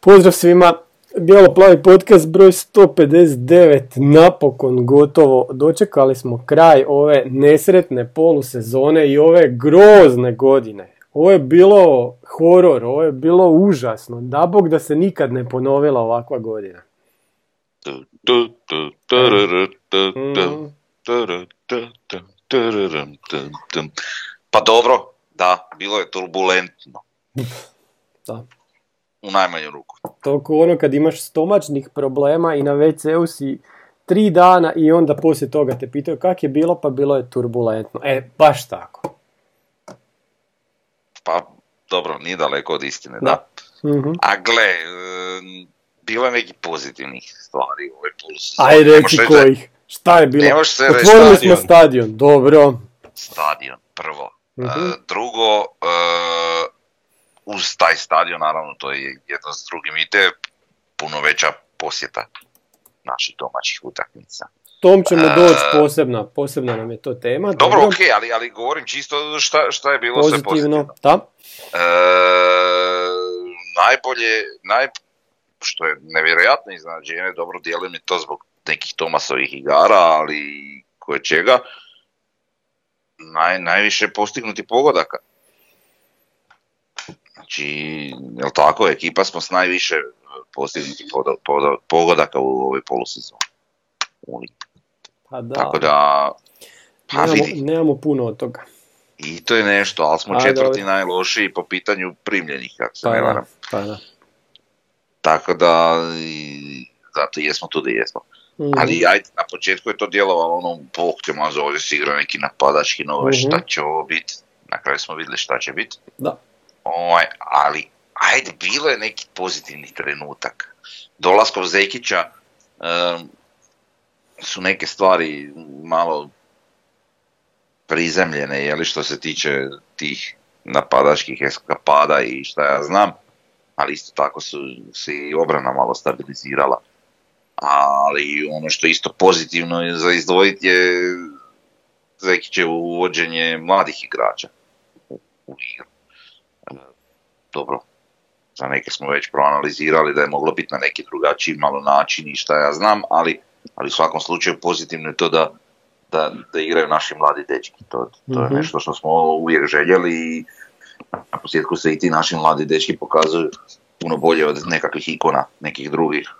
Pozdrav svima, Bijelo plavi podcast broj 159, napokon gotovo. Dočekali smo kraj ove nesretne polusezone i ove grozne godine. Ovo je bilo horor, ovo je bilo užasno. Da bog da se nikad ne ponovila ovakva godina. Pa dobro, da, bilo je turbulentno. Da. U najmanju ruku. Toliko ono kad imaš stomačnih problema i na WC-u si tri dana i onda poslije toga te pitaju kak je bilo, pa bilo je turbulentno. E, baš tako. Pa dobro, nije daleko od istine, da. Da. Mhm. A gle, bilo je nekih pozitivnih stvari u ovoj polusu. Aj reci kojih. Šta je bilo? Ne može se reći Otvorili smo stadion. stadion, dobro. Stadion, prvo. Mhm. E, drugo, e, uz taj stadion, naravno, to je jedno s drugim ide, puno veća posjeta naših domaćih utakmica. Tom ćemo E, doći posebna, posebna nam je to tema. Dobro, ok, ali, ali govorim čisto šta, šta je bilo sve pozitivno. pozitivno. Da. E, najbolje, naj, što je nevjerojatno iznenađenje, dobro dijelim i to zbog nekih Tomasovih igara, ali koje čega, naj, najviše postignuti pogodaka. Znači, jel tako, ekipa smo s najviše postignutih podo- podo- pogodaka u ovoj polusezoni. Pa da. Tako da, pa nemamo, vidi, nemamo puno od toga. i to je nešto, ali smo A, četvrti dobro. najlošiji po pitanju primljenih, ako se Pa ne da, varam. pa da. Tako da, i zato jesmo tu gdje jesmo. Mhm. Ali ajde, na početku je to djelovalo ono, bog te mazo, ovdje se igra neki napadački nove, Mhm. šta će ovo biti? Na kraju smo vidjeli šta će biti. Da. Ovaj, ali, ajde, bilo je neki pozitivni trenutak. Dolaskom Zekića em, su neke stvari malo prizemljene, je li što se tiče tih napadačkih eskapada i šta ja znam, ali isto tako su se i obrana malo stabilizirala. Ali ono što je isto pozitivno je za izdvojiti je Zekićevo uvođenje mladih igrača u igru. Dobro, za neke smo već proanalizirali da je moglo biti na neki drugačiji malo način i šta ja znam, ali, ali u svakom slučaju pozitivno je to da, da, da igraju naši mladi dečki. To, to je Mhm. nešto što smo uvijek željeli i na posljedku se i ti naši mladi dečki pokazuju puno bolje od nekakvih ikona nekih drugih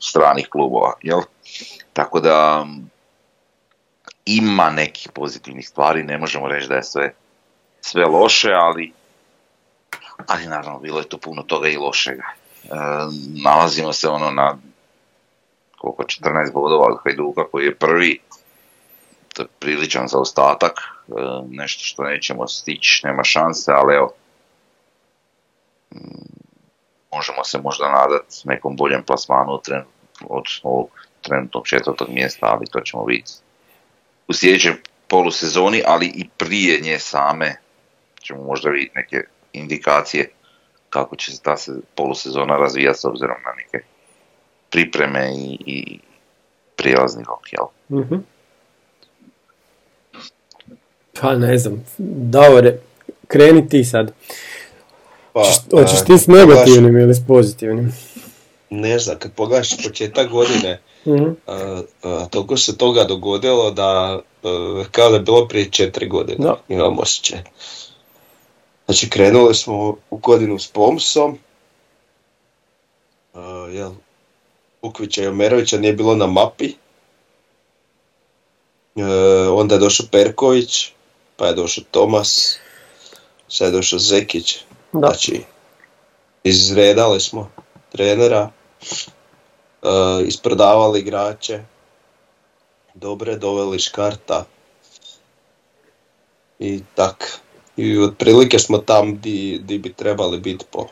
stranih klubova, jel? Tako da ima nekih pozitivnih stvari, ne možemo reći da je sve, sve loše, ali ali naravno bilo je tu puno toga i lošega. E, nalazimo se ono na koliko 14 bodova od Hajduka koji je prvi, to je priličan zaostatak, e, nešto što nećemo stići, nema šanse, ali evo, mm, možemo se možda nadati nekom boljem plasmanu od, tren- od ovog trenutnog četvrtog mjesta, ali to ćemo vidjeti u sljedećem polusezoni, ali i prije nje same ćemo možda vidjeti neke indikacije kako će se ta se polusezona razvijati s obzirom na neke pripreme i, i prijelazni rok, jel? Mhm. Pa ne znam, Davore, kreni ti sad. Pa, Hoćeš- ti s negativnim ili s pozitivnim? Ne znam, kad pogledaš početak godine, Mhm. a, a, toliko se toga dogodilo da a, kao da je bilo prije četiri godine, Da. imam osjećaj. Znači krenuli smo u godinu s Pomsom, a, jel, Ukvića i Omerovića nije bilo na mapi, E, onda je došao Perković, pa je došao Tomas, sad je došao Zekić, Da. Znači, izredali smo trenera, e, isprodavali igrače, dobre doveli škarta i tak. I otprilike smo tam di, di bi trebali biti po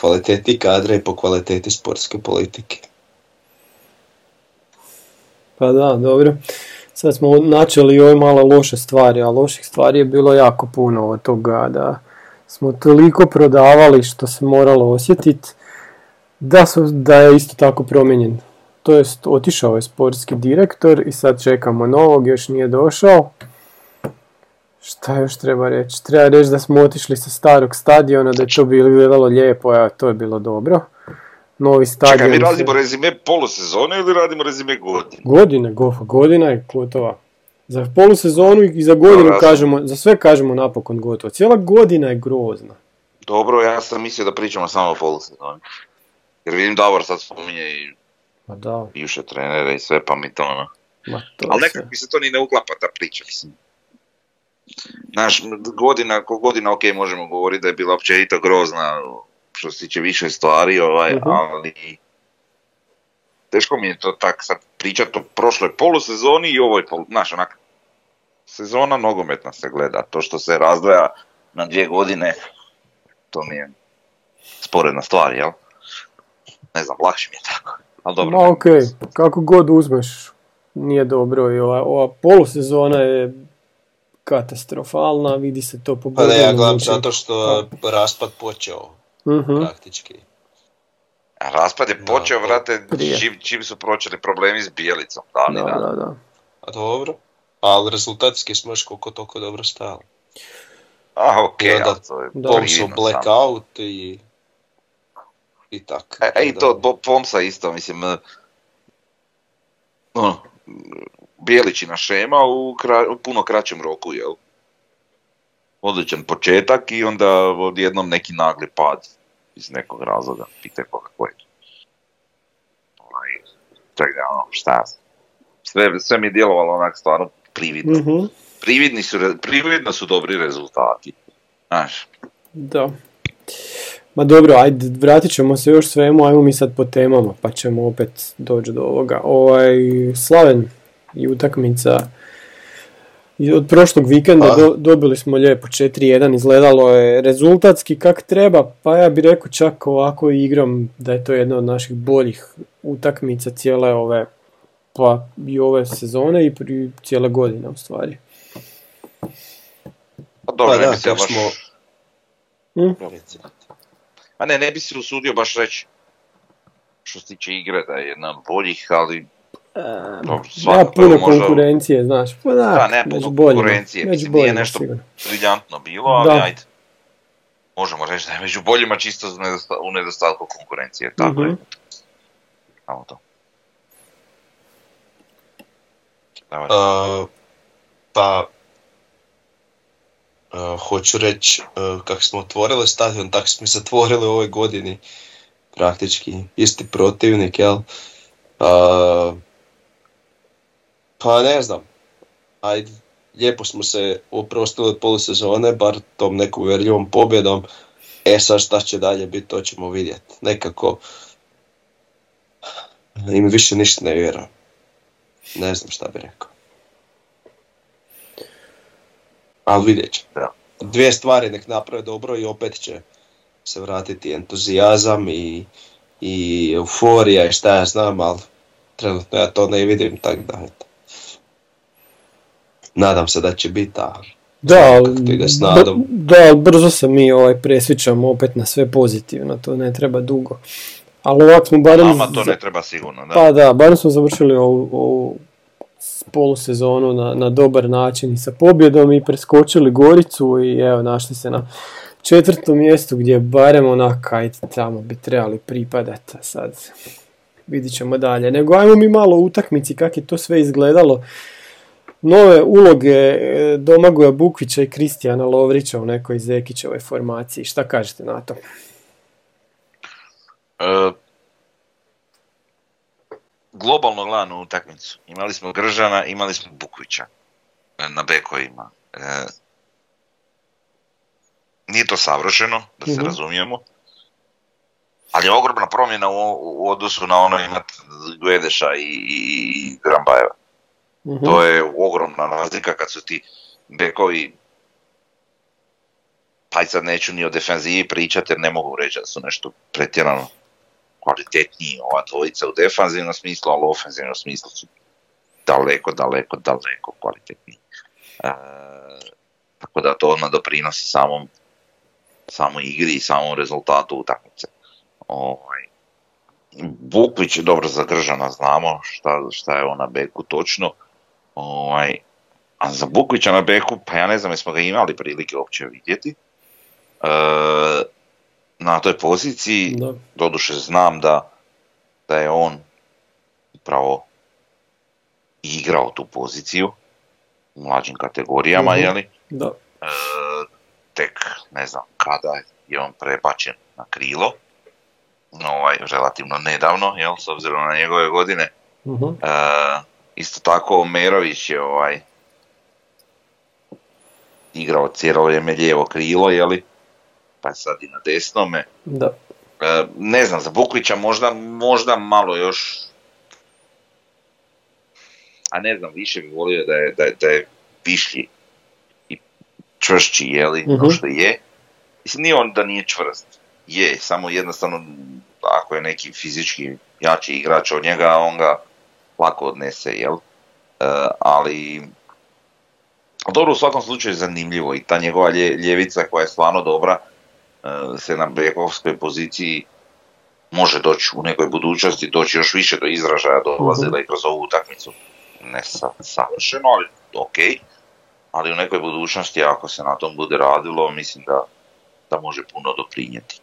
kvaliteti kadra i po kvaliteti sportske politike. Pa da, dobro. Sad smo načeli ove malo loše stvari, a loših stvari je bilo jako puno od toga da smo toliko prodavali što se moralo osjetiti da, su, da je isto tako promijenjen. To jest otišao je sportski direktor i sad čekamo novog, još nije došao. Šta još treba reći? Treba reći da smo otišli sa starog stadiona, da je to bilo gledalo lijepo, a to je bilo dobro. Novi stadion... Čekaj, mi se- radimo rezime polusezone ili radimo rezime godine? Godine, gofa, godina je gotova. Za polusezonu i za godinu kažemo, za sve kažemo napokon gotovo. Cijela godina je grozna. Dobro, ja sam mislio da pričamo samo o polusezoni. Jer vidim Davor sad spominje i Ma da, bivše trenere i sve, pa mi to ono... ma to Ali nekako mi se to ni ne uklapa ta priča, mislim. Znaš, godina, ko godina, ok, možemo govoriti da je bila općenito grozna, što se tiče više stvari, ovaj, Mhm. ali teško mi je to tak sad pričati o prošloj polusezoni i ovoj polu, znaš, onak, sezona nogometna se gleda, to što se razdvaja na dvije godine, to mi je sporedna stvar, jel? Ne znam, lakše mi je tako, ali dobro. Ma okej, kako god uzmeš, nije dobro i ova, ova polusezona je katastrofalna, vidi se to po Pa ne, ja gledam zato što je raspad počeo, Mhm. praktički. A Raspad je Da, počeo, vrate, čim, čim su počeli problemi s Bijelicom, Da, dan. da, da. A dobro. Ali rezultatski smo još koliko toliko dobro stajali. A, okej, I onda ali to je Da. Pom su prividno samo. blackout i... I tak. E, e, i to Pomsa isto, mislim, e, ono, Bijelićina šema u, kra- u puno kraćem roku, jel? Odličan početak i onda odjednom neki nagli pad iz nekog razloga, pitaj koga koji. Ovaj, čak da, ono, šta sve, sve mi je djelovalo onak stvarno prividno. Mhm. Prividni su, prividno su dobri rezultati. Znaš, Da. Ma dobro, ajde, vratit ćemo se još svemu, ajmo mi sad po temama, pa ćemo opet doći do ovoga. Ovaj, Slaven i utakmica i od prošlog vikenda Pa. do- dobili smo lijepo 4-1, izgledalo je rezultatski kak treba, pa ja bih rekao čak ovako igram da je to jedna od naših boljih utakmica cijele ove, pa i ove sezone i pri cijele godine u stvari. pa dobro, Pa ne da, bi se ja baš... smo- Hm? A ne, ne bi se usudio baš reći što se tiče igre da je jedna od boljih, ali dobro, Nema puno možda konkurencije, znaš. Pa da, Da, nema puno boljima, konkurencije, među mislim, nije nešto- sigurno. briljantno bilo, ali Da. ajde. Možemo reći da je među boljima čisto u nedosta- u nedostatku konkurencije, tako je. Mhm. Samo to. Uh, pa, uh, hoću reći, uh, kako smo otvorili stadion, tako smo i zatvorili u ovoj godini. Praktički isti protivnik, jel? Uh, pa ne znam, ajde, lijepo smo se oprostili od polusezone, bar tom nekom uvjerljivom pobjedom. E sad šta će dalje biti, to ćemo vidjeti. Nekako, im više ništa ne vjerujem. Ne znam šta bi rekao. Ali vidjet će. Dvije stvari nek naprave dobro i opet će se vratiti entuzijazam i, i euforija i šta ja znam, ali trenutno ja to ne vidim, tako da eto. Nadam se da će biti, Da, ali, s nadom. da, ali brzo se mi ovaj, presvičamo opet na sve pozitivno, to ne treba dugo. Ali ovako smo barem... Nama to ne treba sigurno, da. Pa da, barem smo završili ovu, ovu polusezonu na, na dobar način i sa pobjedom i preskočili Goricu i evo našli se na četvrtom mjestu gdje barem onak ajde tamo bi trebali pripadati a sad vidit ćemo dalje. Nego ajmo mi malo utakmici kako je to sve izgledalo. Nove uloge e, Domagoja Bukvića i Kristijana Lovrića u nekoj Zekićevoj formaciji. Šta kažete na to? E, globalno gledano utakmicu. Imali smo Gržana, imali smo Bukvića na bekovima. E, nije to savršeno, da se Mhm. razumijemo. Ali je ogromna promjena u, u odnosu na ono imat Guedeša i, i, i Grambajeva. Mhm. To je ogromna razlika kad su ti bekovi pa sad neću ni o defenzivi pričati jer ne mogu reći da su nešto pretjerano kvalitetniji ova dvojica u defanzivnom smislu, ali u ofenzivnom smislu su daleko, daleko, daleko kvalitetniji. E, tako da to odmah doprinosi samom, samoj igri i samom rezultatu utakmice. Ovaj, Bukvić je dobro zadržana, znamo šta, šta je on na beku točno. Ovaj, A za Bukvića na beku, pa ja ne znam jesmo ga imali prilike uopće vidjeti. E, na toj poziciji, Da. doduše znam da, da je on upravo igrao tu poziciju u mlađim kategorijama, Mhm. jeli? Da. E, tek ne znam kada je on prebačen na krilo, ovaj, relativno nedavno, jel, s obzirom na njegove godine. Mhm. E, isto tako Merović je ovaj igrao cijelo vrijeme lijevo krilo, jeli, pa sad i na desnome. Da. E, ne znam, za Bukvića možda, možda malo još, a ne znam, više bi volio da je, da je, da je višlji i čvršći, jeli, no Mhm. što je. Mislim, nije on da nije čvrst, je, samo jednostavno, ako je neki fizički jači igrač od njega, on ga lako odnese, jel? E, ali, dobro, u svakom slučaju je zanimljivo i ta njegova lje, ljevica koja je stvarno dobra, e, se na bekovskoj poziciji može doći u nekoj budućnosti, doći još više do izražaja, dolazila i kroz ovu utakmicu. Ne sa, savršeno, ali ok. Ali u nekoj budućnosti, ako se na tom bude radilo, mislim da, da može puno doprinijeti.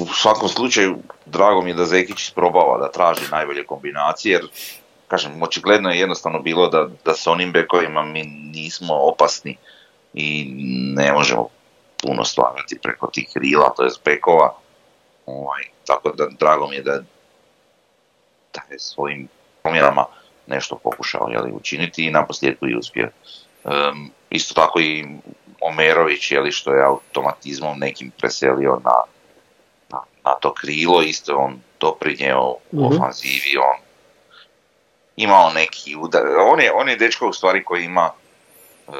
U svakom slučaju, drago mi je da Zekić isprobava da traži najbolje kombinacije, jer kažem, očigledno je jednostavno bilo da, da s onim bekovima mi nismo opasni i ne možemo puno stvarati preko tih krila, to je bekova. Ovaj, tako da drago mi je da, da je svojim promjenama nešto pokušao jeli, učiniti i na posljedku i uspio. Em, isto tako i Omerović, jeli, što je automatizmom nekim preselio na, na, na to krilo, isto on doprinjeo u Mhm. ofanzivi, on imao neki udar, on je, on je dečko u stvari koji ima e,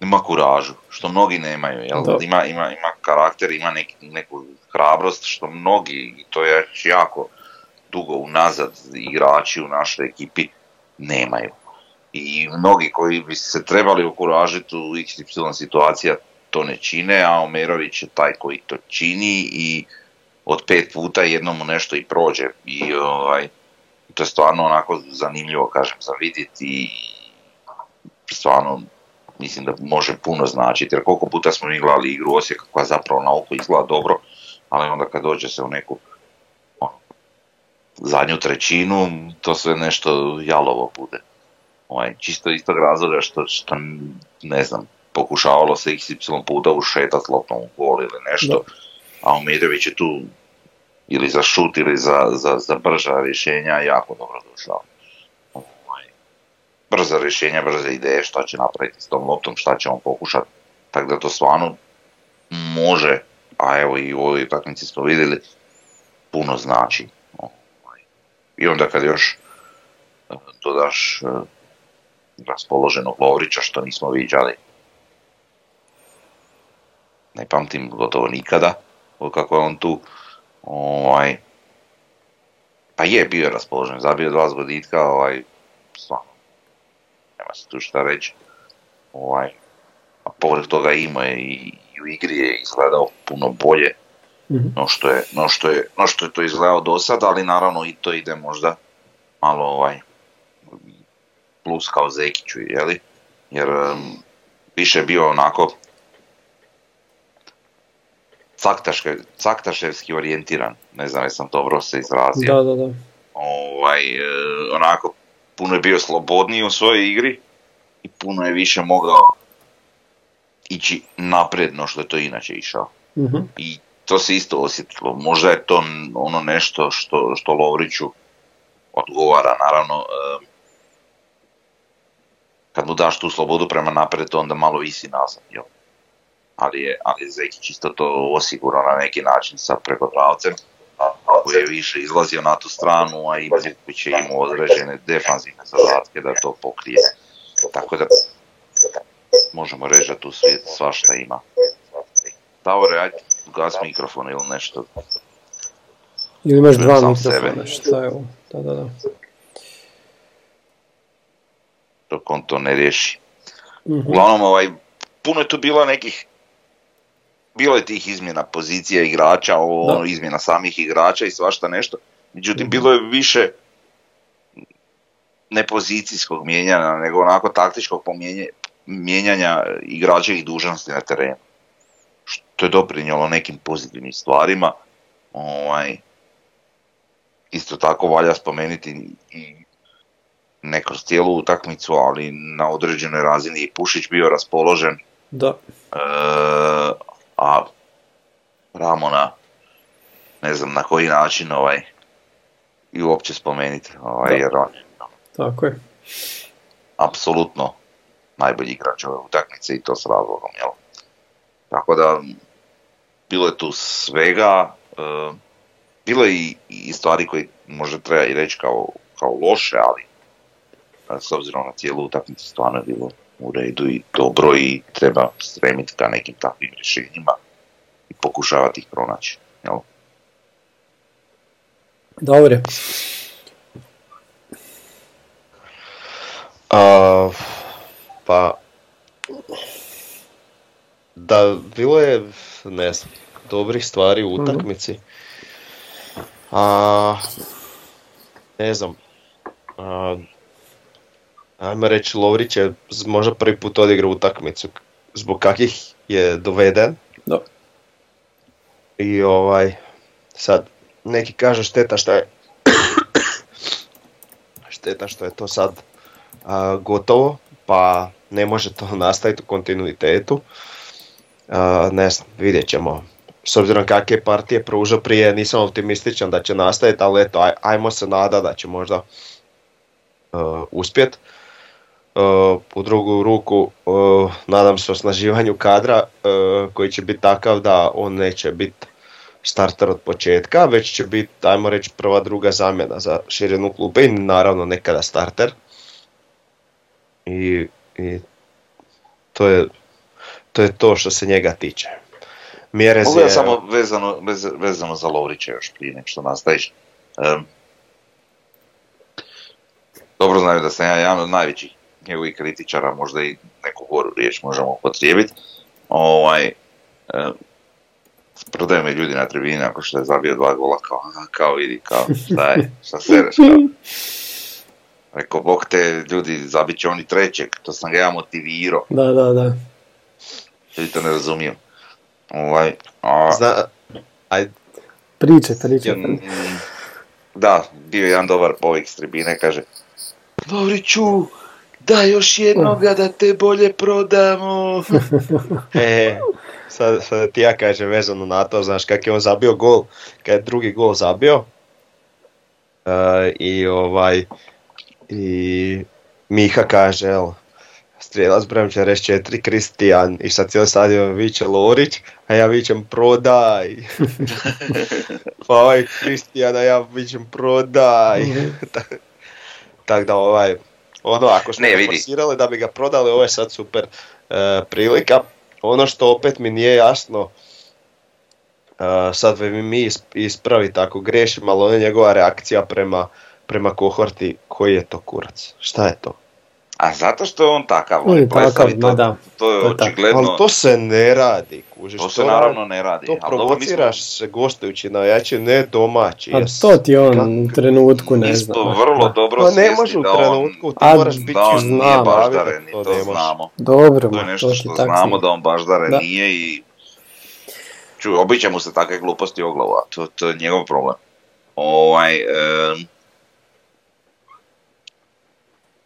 ima kuražu, što mnogi nemaju, jel? Da. Ima, ima, ima karakter, ima neki, neku hrabrost, što mnogi, i to je jako dugo unazad igrači u našoj ekipi nemaju. I mnogi koji bi se trebali okuražiti u XY situacija to ne čine, a Omerović je taj koji to čini i od pet puta jednom mu nešto i prođe. I ovaj, to je stvarno onako zanimljivo, kažem, za vidjeti i stvarno mislim da može puno značiti. Jer koliko puta smo mi gledali igru Osijeka koja zapravo na oko izgleda dobro, ali onda kad dođe se u neku ono, zadnju trećinu, to sve nešto jalovo bude. Ovaj, čisto iz tog razloga što, što ne znam, pokušavalo se XY puta ušetat loptom u gol ili nešto, a Umirović je tu ili za šut ili za, za, za brža rješenja jako dobro došao. Ovaj, brza rješenja, brze ideje šta će napraviti s tom loptom, šta će on pokušati. Tako da to stvarno može, a evo i u ovoj utakmici smo vidjeli, puno znači. Ovaj, I onda kad još eh, dodaš eh, raspoloženog Lovrića što nismo viđali ne pamtim gotovo nikada kako je on tu ovaj pa je bio je raspoložen zabio dva zgoditka ovaj stvarno nema se tu šta reći ovaj a pored toga imao je i, i u igri je izgledao puno bolje Mhm. no što je, no što je, no što je to izgledao do sada, ali naravno i to ide možda malo ovaj plus kao Zekiću, jeli? Jer em, više bio onako caktaške, caktaševski orijentiran, ne znam jesam dobro se izrazio. Da, da, da. Ovaj, e, onako, puno je bio slobodniji u svojoj igri i puno je više mogao ići naprijed no što je to inače išao Mhm. i to se isto osjetilo. Možda je to ono nešto što, što Lovriću odgovara, naravno, em, kad mu daš tu slobodu prema naprijed, onda malo visi nazad, jel? Ali je, ali je Zekić isto to osigurao na neki način sa prekodravcem, koji je više izlazio na tu stranu, a i Vuković je imao određene defanzivne zadatke da to pokrije. Tako da možemo reći da tu svijet svašta ima. Davore, ajde, gas mikrofon ili nešto. Ili imaš dva sam mikrofona, šta je ovo? Da, da, da. dok on to ne riješi. Mhm. Uglavnom, ovaj, puno je tu bilo nekih, bilo je tih izmjena pozicija igrača, ono, izmjena samih igrača i svašta nešto. Međutim, Mhm. bilo je više ne pozicijskog mijenjanja, nego onako taktičkog mijenjanja igračevih dužnosti na terenu. Što je doprinjelo nekim pozitivnim stvarima. Ovaj, isto tako valja spomenuti i ne kroz cijelu utakmicu, ali na određenoj razini i Pušić bio raspoložen, Da. e, a Ramona ne znam na koji način ovaj i uopće spomenuti, ovaj, jer on je Tako je. apsolutno najbolji igrač ove utakmice i to s razlogom, jel? Tako da, bilo je tu svega, e, bilo je i, i stvari koje možda treba i reći kao, kao loše, ali s obzirom na cijelu utakmicu stvarno je bilo u redu i dobro i treba stremiti ka nekim takvim rješenjima i pokušavati ih pronaći. Jel? Dobro. A, pa, da, bilo je, ne znam, dobrih stvari u Mhm. utakmici. A, ne znam, a, ajmo reći Lovrić je možda prvi put odigrao utakmicu zbog kakvih je doveden. Da. I ovaj, sad, neki kažu šteta što je šteta što je to sad a, gotovo, pa ne može to nastaviti u kontinuitetu. A, ne znam, vidjet ćemo. S obzirom kakve partije pružao prije, nisam optimističan da će nastaviti, ali eto, aj, ajmo se nada da će možda uh, uspjet. Uh, u drugu ruku uh, nadam se osnaživanju kadra uh, koji će biti takav da on neće biti starter od početka, već će biti, ajmo reći, prva, druga zamjena za širinu kluba i naravno nekada starter. I, i to, je, to je to što se njega tiče. Mjerez Mogu je... ja samo vezano, vez, vezano za Lovrića još prije nek što nastaviš. Em, dobro znaju da sam ja jedan od najvećih njegovih kritičara, možda i neku goru riječ možemo upotrijebiti. Ovaj, em, prodaju me ljudi na tribini ako što je zabio dva gola, kao, aha, kao vidi, kao, šta je, šta sereš, kao. Rekao, bog te ljudi, zabit će oni trećeg, to sam ga ja motivirao, Da, da, da. ljudi to ne razumiju. Ovaj, a, Zna, aj, Priče, priče. Mm, Da, bio je jedan dobar povik s tribine, kaže Lovriću, da još jednoga da te bolje prodamo. E, sad, sad ti ja kažem vezano na to, znaš kak je on zabio gol, kad je drugi gol zabio. E, I ovaj, i Miha kaže, evo, strijelac brojem 44, Kristijan, i sad cijeli stadion viče Lorić, a ja vičem prodaj. pa ovaj Kristijan, a ja vičem prodaj. Tako da ovaj, ono ako smo Ne, vidi. forsirali da bi ga prodali, ovo je sad super e, prilika. Ono što opet mi nije jasno, e, sad bi mi is- ispraviti ako grešim, ali ona njegova reakcija prema, prema kohorti, koji je to kurac? Šta je to? A zato što je on takav, On je takav, plesavi, ma to, da. to je to očigledno, Ali to se ne radi, kužiš. to se radi- naravno ne radi. To ali dobro, mi smo- provociraš se gostujući na jači, ne domaći. A jes. to ti on u trenutku ne zna. smo vrlo dobro Pa ne može u trenutku, ti A, moraš biti da on nije znam, baždaren i to to znamo. Dobro, To je nešto što znamo da on baždaren Da. nije i čuj, obiće mu se takve gluposti o glavu, a to, to je njegov problem. Ovaj, em,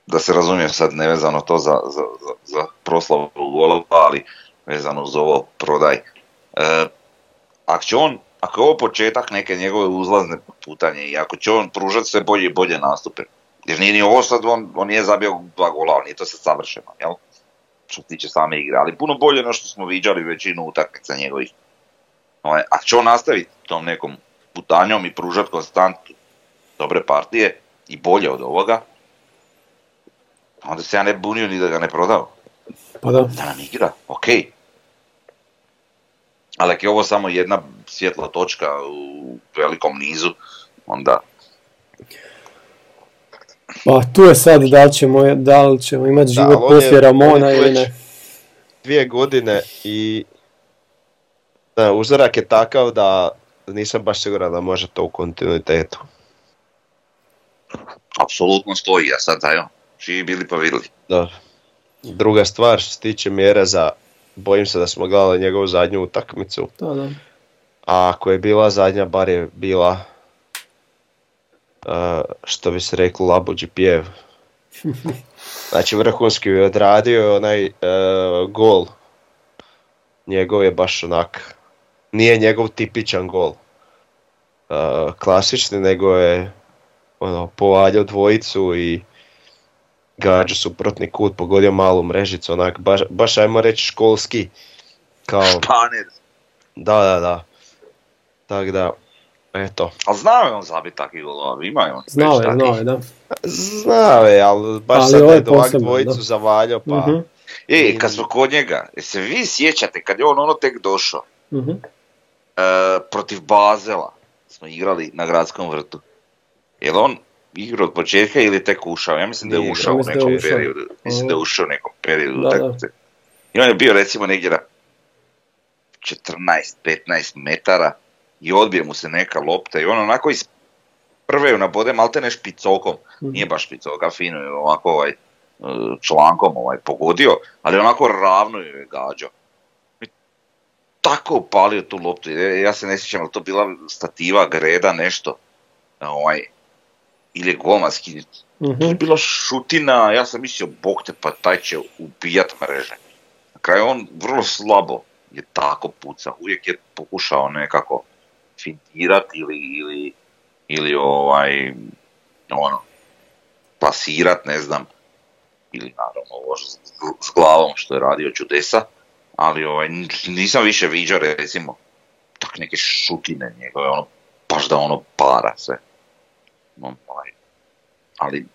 da se razumije sad nevezano to za, za, za, proslavu golova, ali vezano uz ovo prodaj. E, ako će on, ako je ovo početak neke njegove uzlazne putanje i ako će on pružati sve bolje i bolje nastupe, jer nije ni ovo sad, on, on nije zabio dva gola, nije to sad savršeno, jel? Što se tiče same igre, ali puno bolje no što smo viđali većinu utakmica njegovih. Ovaj, ako će on nastaviti tom nekom putanjom i pružati konstantno dobre partije i bolje od ovoga, onda se ja ne bunio ni da ga ne prodao. Pa da. Da nam igra, ok. Ali ako je ovo samo jedna svjetla točka u velikom nizu, onda Pa tu je sad da li ćemo, da li ćemo imati Da, život je- poslije on Ramona je ili ne. dvije godine i da, uzorak je takav da nisam baš siguran da može to u kontinuitetu. apsolutno stoji, a sad ajmo, živi bili pa vidjeli. Dobro. Druga stvar što se tiče Mjereza, bojim se da smo gledali njegovu zadnju utakmicu. Da, da. A ako je bila zadnja, bar je bila, uh, što bi se reklo, labuđi pjev. Znači vrhunski je odradio onaj uh, gol. Njegov je baš onak, nije njegov tipičan gol. Uh, klasični, nego je ono, povaljao dvojicu i gađa suprotni kut, pogodio malu mrežicu, onak, baš, baš ajmo reći školski. Kao, Španec. da, da, da. Tako da, eto. Ali znao je on zabiti takvi golova, ima je on. Znao je, znao je, da. Znao je, ali baš Ali sad je posebno, dvojicu da. zavaljao, pa... Mhm, E, kad smo kod njega, se vi sjećate kad je on ono tek došao, mhm. e, protiv Bazela smo igrali na gradskom vrtu. Jel on igrao od početka ili tek ušao? Ja mislim da je ušao u nekom ušao. periodu. Mislim da je ušao u nekom periodu Da, da. utakmice. I on je bio recimo negdje na 14-15 metara i odbije mu se neka lopta i on onako iz prve ju nabode maltene špicokom. Mhm. Nije baš špicoka, fino je ovako ovaj, e, člankom ovaj, pogodio, ali onako ravno ju je gađao. I tako upalio tu loptu. Ja ja se ne sjećam, to bila stativa, greda, nešto. Ovaj, ili je golman skinut. To je bila šutina, ja sam mislio, bog te, pa taj će ubijat mreže. Na kraju on vrlo slabo je tako pucao, uvijek je pokušao nekako fintirat ili, ili, ili ovaj, ono, plasirat, ne znam, ili naravno ovo s, s glavom što je radio čudesa, ali ovaj, nisam više viđao recimo tak neke šutine njegove, ono, baš da ono para sve. Ovaj, ali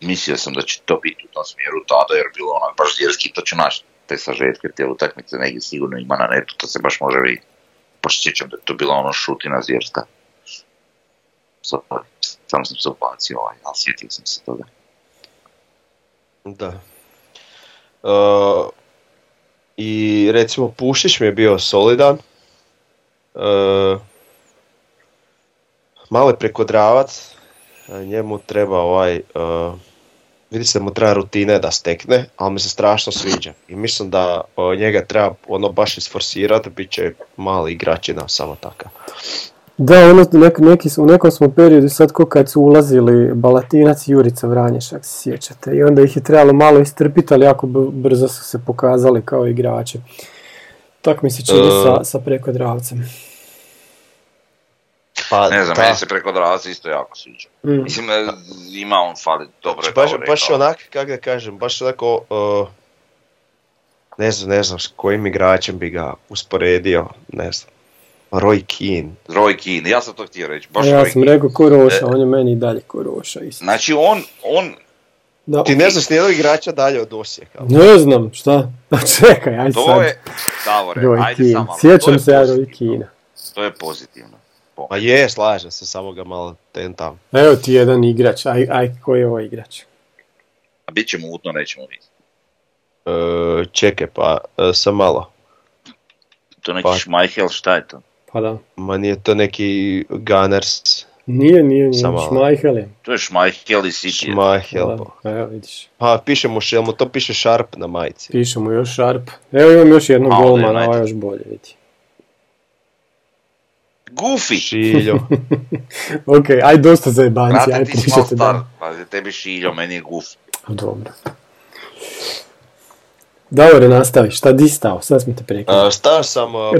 mislio sam da će to biti u tom smjeru tada jer je bilo onak baš zvjerski, to ću naći te sažetke te utakmice, negdje sigurno ima na netu, to se baš može vidjeti. Baš da je to bila ono šutina zvjerska. Sad, sam sam se ubacio ovaj, ali sjetio sam se toga. Da. E, I recimo Pušić mi je bio solidan. E, malo je prekodravac. e, Njemu treba ovaj... e, vidi se da mu treba rutine da stekne, ali mi se strašno sviđa. I mislim da e, njega treba ono baš isforsirati, bit će mali igračina samo takav. Da, ono, nek, neki, u nekom smo periodu sad ko kad su ulazili Balatinac i Jurica Vranješ, ako se sjećate. I onda ih je trebalo malo istrpiti, ali jako b- brzo su se pokazali kao igrači. Tako mi se čini E. sa, sa preko Dravcem. Pa, Ne znam, da. meni se preko Dravca isto jako sviđa. Mm. Mislim, ima on fali, dobro je Znači, baš, dobro baš onak, kako da kažem, baš onako, uh, ne znam, ne znam s kojim igračem bi ga usporedio, ne znam, Roy Keane. Roy Keane, ja sam to htio reći, baš ja Roy sam Keane. rekao ko Roša, E. on je meni i dalje ko Roša isto. Znači on, on, Da, Ti ne znaš nijednog igrača dalje od Osijeka. ne znam, šta? Pa čekaj, aj to sad. je, Davore, Roy ajde samo, to Sjećam je se ja Roy. Keane. To je pozitivno. Ma je, slažem se, samo ga malo tentam. Evo ti jedan igrač, aj, aj koji je ovo igrač? A bit će mutno, nećemo vidjeti. E, čekaj, pa e, sam malo. To neki Pa- Schmeichel, šta je to? Pa da. Ma nije to neki Gunners, Nije, nije, nije, Samo- Schmeichel je. To je Schmeichel i City. Schmeichel. Da, Evo vidiš, Pa piše mu, mu to piše Sharp na majici. piše mu još Sharp. Evo imam još jednog golmana, ovo je još bolje, vidi. Goofy! Šiljo. Ok, aj dosta za jebanci, Brate, aj ti si mal pričajte star. da. Pa tebi šiljo, meni je Goofy. Dobro. Davore, nastavi, šta di stao, sad smo te prekinuli. Uh, Star sam uh,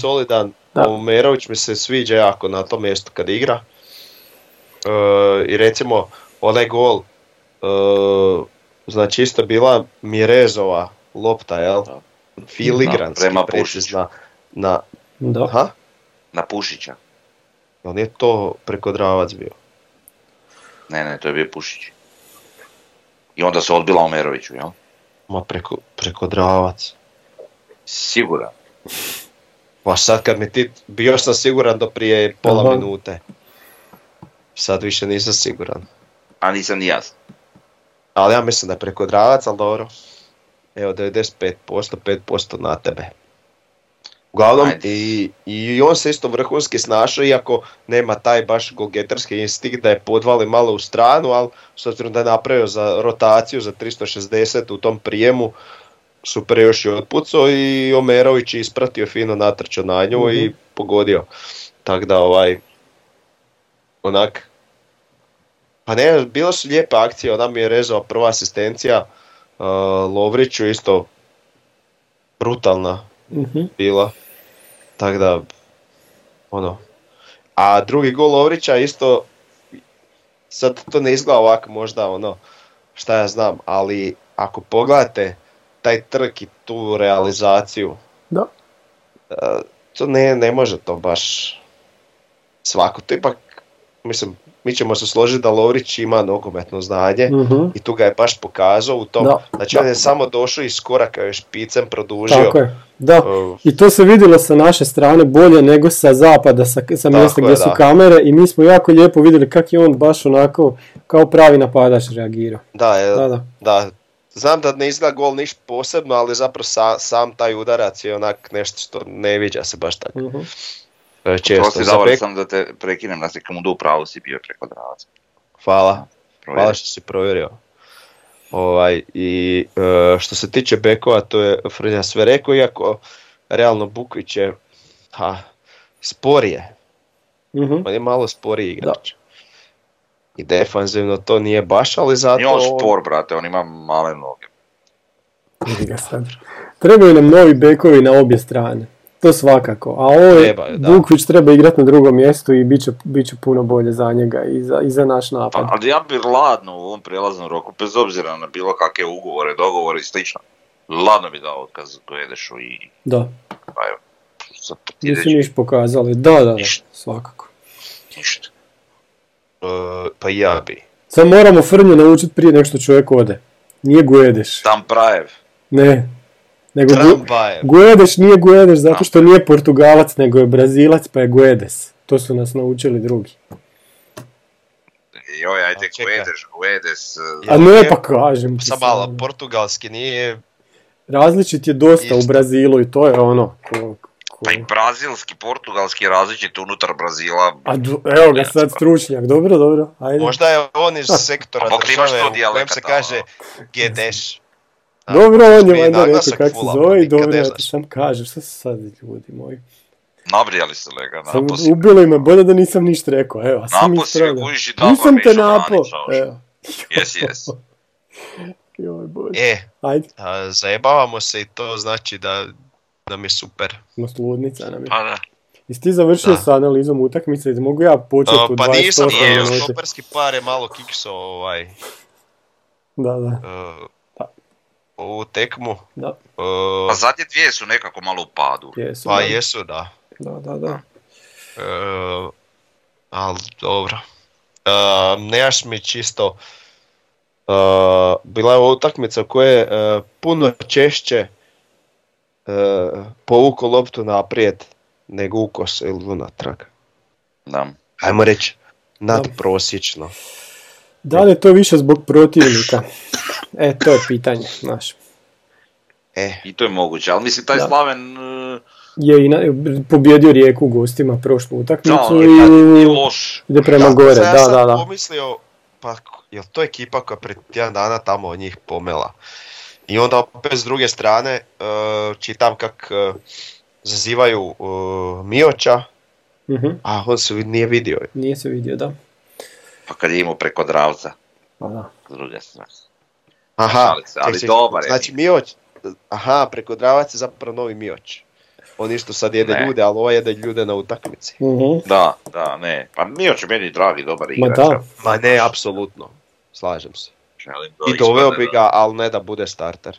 solidan, Da. Omerović mi se sviđa jako na tom mjestu kad igra. Uh, I recimo, onaj gol, uh, znači isto bila Mirezova lopta, jel? Filigranski prema precizna. Na, Da. ha? Na Pušića. Jel nije to preko Dravac bio? Ne, ne, to je bio Pušić. I onda se odbila Omeroviću, jel? Ma preko, preko Dravac. Siguran. Pa sad kad mi ti, bio sam siguran do prije pola Aha. minute. Sad više nisam siguran. A nisam ni ja. Ali ja mislim da je preko Dravac, ali dobro. Evo 95%, 5% na tebe. Uglavnom, i, i on se isto vrhunski snašao, iako nema taj baš golgetarski instinkt da je podvali malo u stranu, ali s obzirom da je napravio za rotaciju za 360 u tom prijemu, super još i otpucao i Omerović je ispratio fino natrčao na nju i pogodio. Tako da ovaj, onak, pa ne, bilo su lijepe akcije, ona mi je rezao prva asistencija, uh, Lovriću isto brutalna Mhm. bila. Tako da, ono. A drugi gol Lovrića isto, sad to ne izgleda ovako možda ono, šta ja znam, ali ako pogledate taj trk i tu realizaciju, Da. e, to ne, ne može to baš svako. To ipak, mislim, mi ćemo se složiti da Lovrić ima nogometno znanje Mhm. i tu ga je baš pokazao u tom, Da, znači da. on je samo došao iz koraka još špicem produžio. Tako je. Da. e, I to se vidjelo sa naše strane bolje nego sa zapada, sa, sa mjesta gdje je, su da. kamere i mi smo jako lijepo vidjeli kako je on baš onako kao pravi napadač reagirao. Da, je, Da, da, da. Znam da ne izgleda gol niš posebno, ali zapravo sa- sam taj udarac je onak nešto što ne viđa se baš tako Mhm. E, često. Prosti, Za Davor, bek- sam da te prekinem, na sekundu u pravu si bio preko Dravaca. Hvala, Provjeri. hvala što si provjerio. Ovaj, I e, što se tiče bekova, to je Frnja sve rekao, iako realno Bukvić je ha, sporije, Mhm. on je malo sporiji igrač. I defanzivno to nije baš, ali zato... Nije on spor, brate, on ima male noge. Vidi ga sad. Trebaju nam novi bekovi na obje strane. To svakako. A ovo da. Bukvić treba igrati na drugom mjestu i bit će, bit će puno bolje za njega i za, i za naš napad. Pa, ali ja bi ladno u ovom prijelaznom roku, bez obzira na bilo kakve ugovore, dogovore i slično, ladno bi dao otkaz Guedešu i Da, pa evo, sad nisu niš pokazali. Da, da, da, Ništa. svakako. ništa. E, pa ja bi. Sad moramo Frnju naučiti prije nego što čovjek ode. Nije Guedeš. Tam Prajev, Ne. Nego Tramvaje. Guedes nije Guedes zato što nije Portugalac, nego je Brazilac pa je Guedes. To su nas naučili drugi. joj, ajde, A. Guedes, Guedes, Ja, A ne pa kažem ti malo, portugalski nije... Različit je dosta u. Brazilu i to je ono. Ko, ko- pa i brazilski, portugalski je različit unutar Brazila. A evo ga sad stručnjak, dobro, dobro, ajde. Možda je on iz sektora Pa, države u kojem se kaže ono. Gedeš. Dobro, on je valjda rekao kako se zove i dobro, ja ti sam kažem, šta su sad ljudi moji. Nabrijali se lega, Sam naposlije. ubili me, bolje da nisam ništa rekao, evo, sam Naposlije, ispravljao. kužiš i dobro, Nisam te oš. evo. Jes, jes. Joj, bože. E, Ajde, a, zajebavamo se i to znači da nam je super. most ludnica nam je. Pa da. Jesi ti završio Da. sa analizom utakmice? Mogu ja početi A, u pa 28 nisam, minuti? stoperski par je malo kikso ovaj, Da, da, e, Pa. Ovu tekmu. da, E, Pa zadnje dvije su nekako malo u padu. jesu. pa da. jesu, da. Da, da, da. E, ali dobro. E, Nejaš mi čisto e, bila je ovo utakmica koja je e, puno češće e, povuko loptu naprijed nego ukos ili unatrag. Da. Ajmo reći nadprosječno. Da li je to više zbog protivnika? E, to je pitanje, znaš. E, I to je moguće, ali mislim taj Da. Slaven e, Je i na, pobjedio Rijeku u gostima prošlu da, utakmicu on je i loš. ide prema da, gore, sad ja da, sam da, da. pomislio, pa jel to ekipa koja pred tjedan dana tamo od njih pomela. I onda opet s druge strane e, čitam kak e, zazivaju e, Mioća, Mhm, a on se nije vidio. Nije se vidio, da. Pa kad je imao preko Dravca, Pa da. s druge strane. Aha, Ali- ali ček, ček, dobar je. Znači Mioć, aha, preko Dravac je zapravo novi Mioć. On isto sad jede Ne. ljude, ali ovo jede ljude na utakmici. Mhm. Da, da, ne. Pa Mio će meni dragi, dobar Ma igrač. da. evo. Ma ne, apsolutno. Slažem se. Da I doveo bi da- ga, ali ne da bude starter.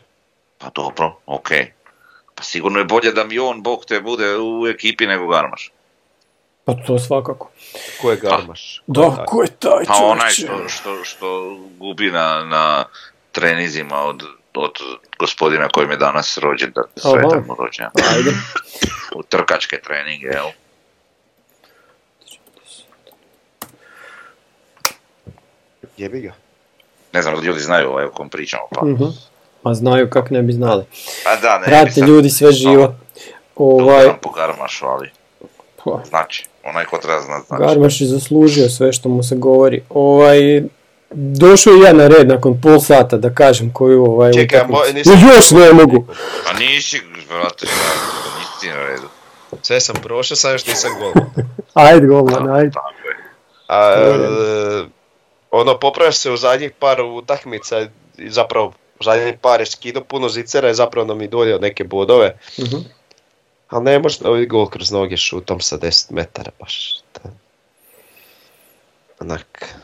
Pa dobro, okej. Pa sigurno je bolje da mi on, bog te, bude u ekipi nego Garmaš. Pa to svakako. Ko je Garmaš? Da, taj? ko je taj Pa onaj što, što, što gubi na, na trenizima od, od gospodina kojim je danas rođendan, sretan mu rođendan. Ajde. U trkačke treninge, jel? Jebi ga. Ne znam da ljudi znaju ovaj o kom pričamo, pa. Mhm. Pa znaju kak ne bi znali. Pa da, ne, nisam- ljudi sve živo. Ovaj, Po Garmašu, ali pa, znači, onaj ko treba znati znači. Garmaš je zaslužio sve što mu se govori. Ovaj, došao ja na red nakon pol sata da kažem koju ovaj Čekaj, utakmicu. moj- nisam- No, još ne mogu. A nisi, brate, nisi ti na redu. Sve sam prošao, sad još nisam gol. Ajde golman, ajde. Tako je. A, e, ono, popravljaš se u zadnjih par utakmica, i zapravo u zadnjih par je skidao puno zicera i zapravo nam i donio neke bodove. Mhm. Ali ne može ovaj gol kroz noge šutom sa 10 metara baš. Da. Onak.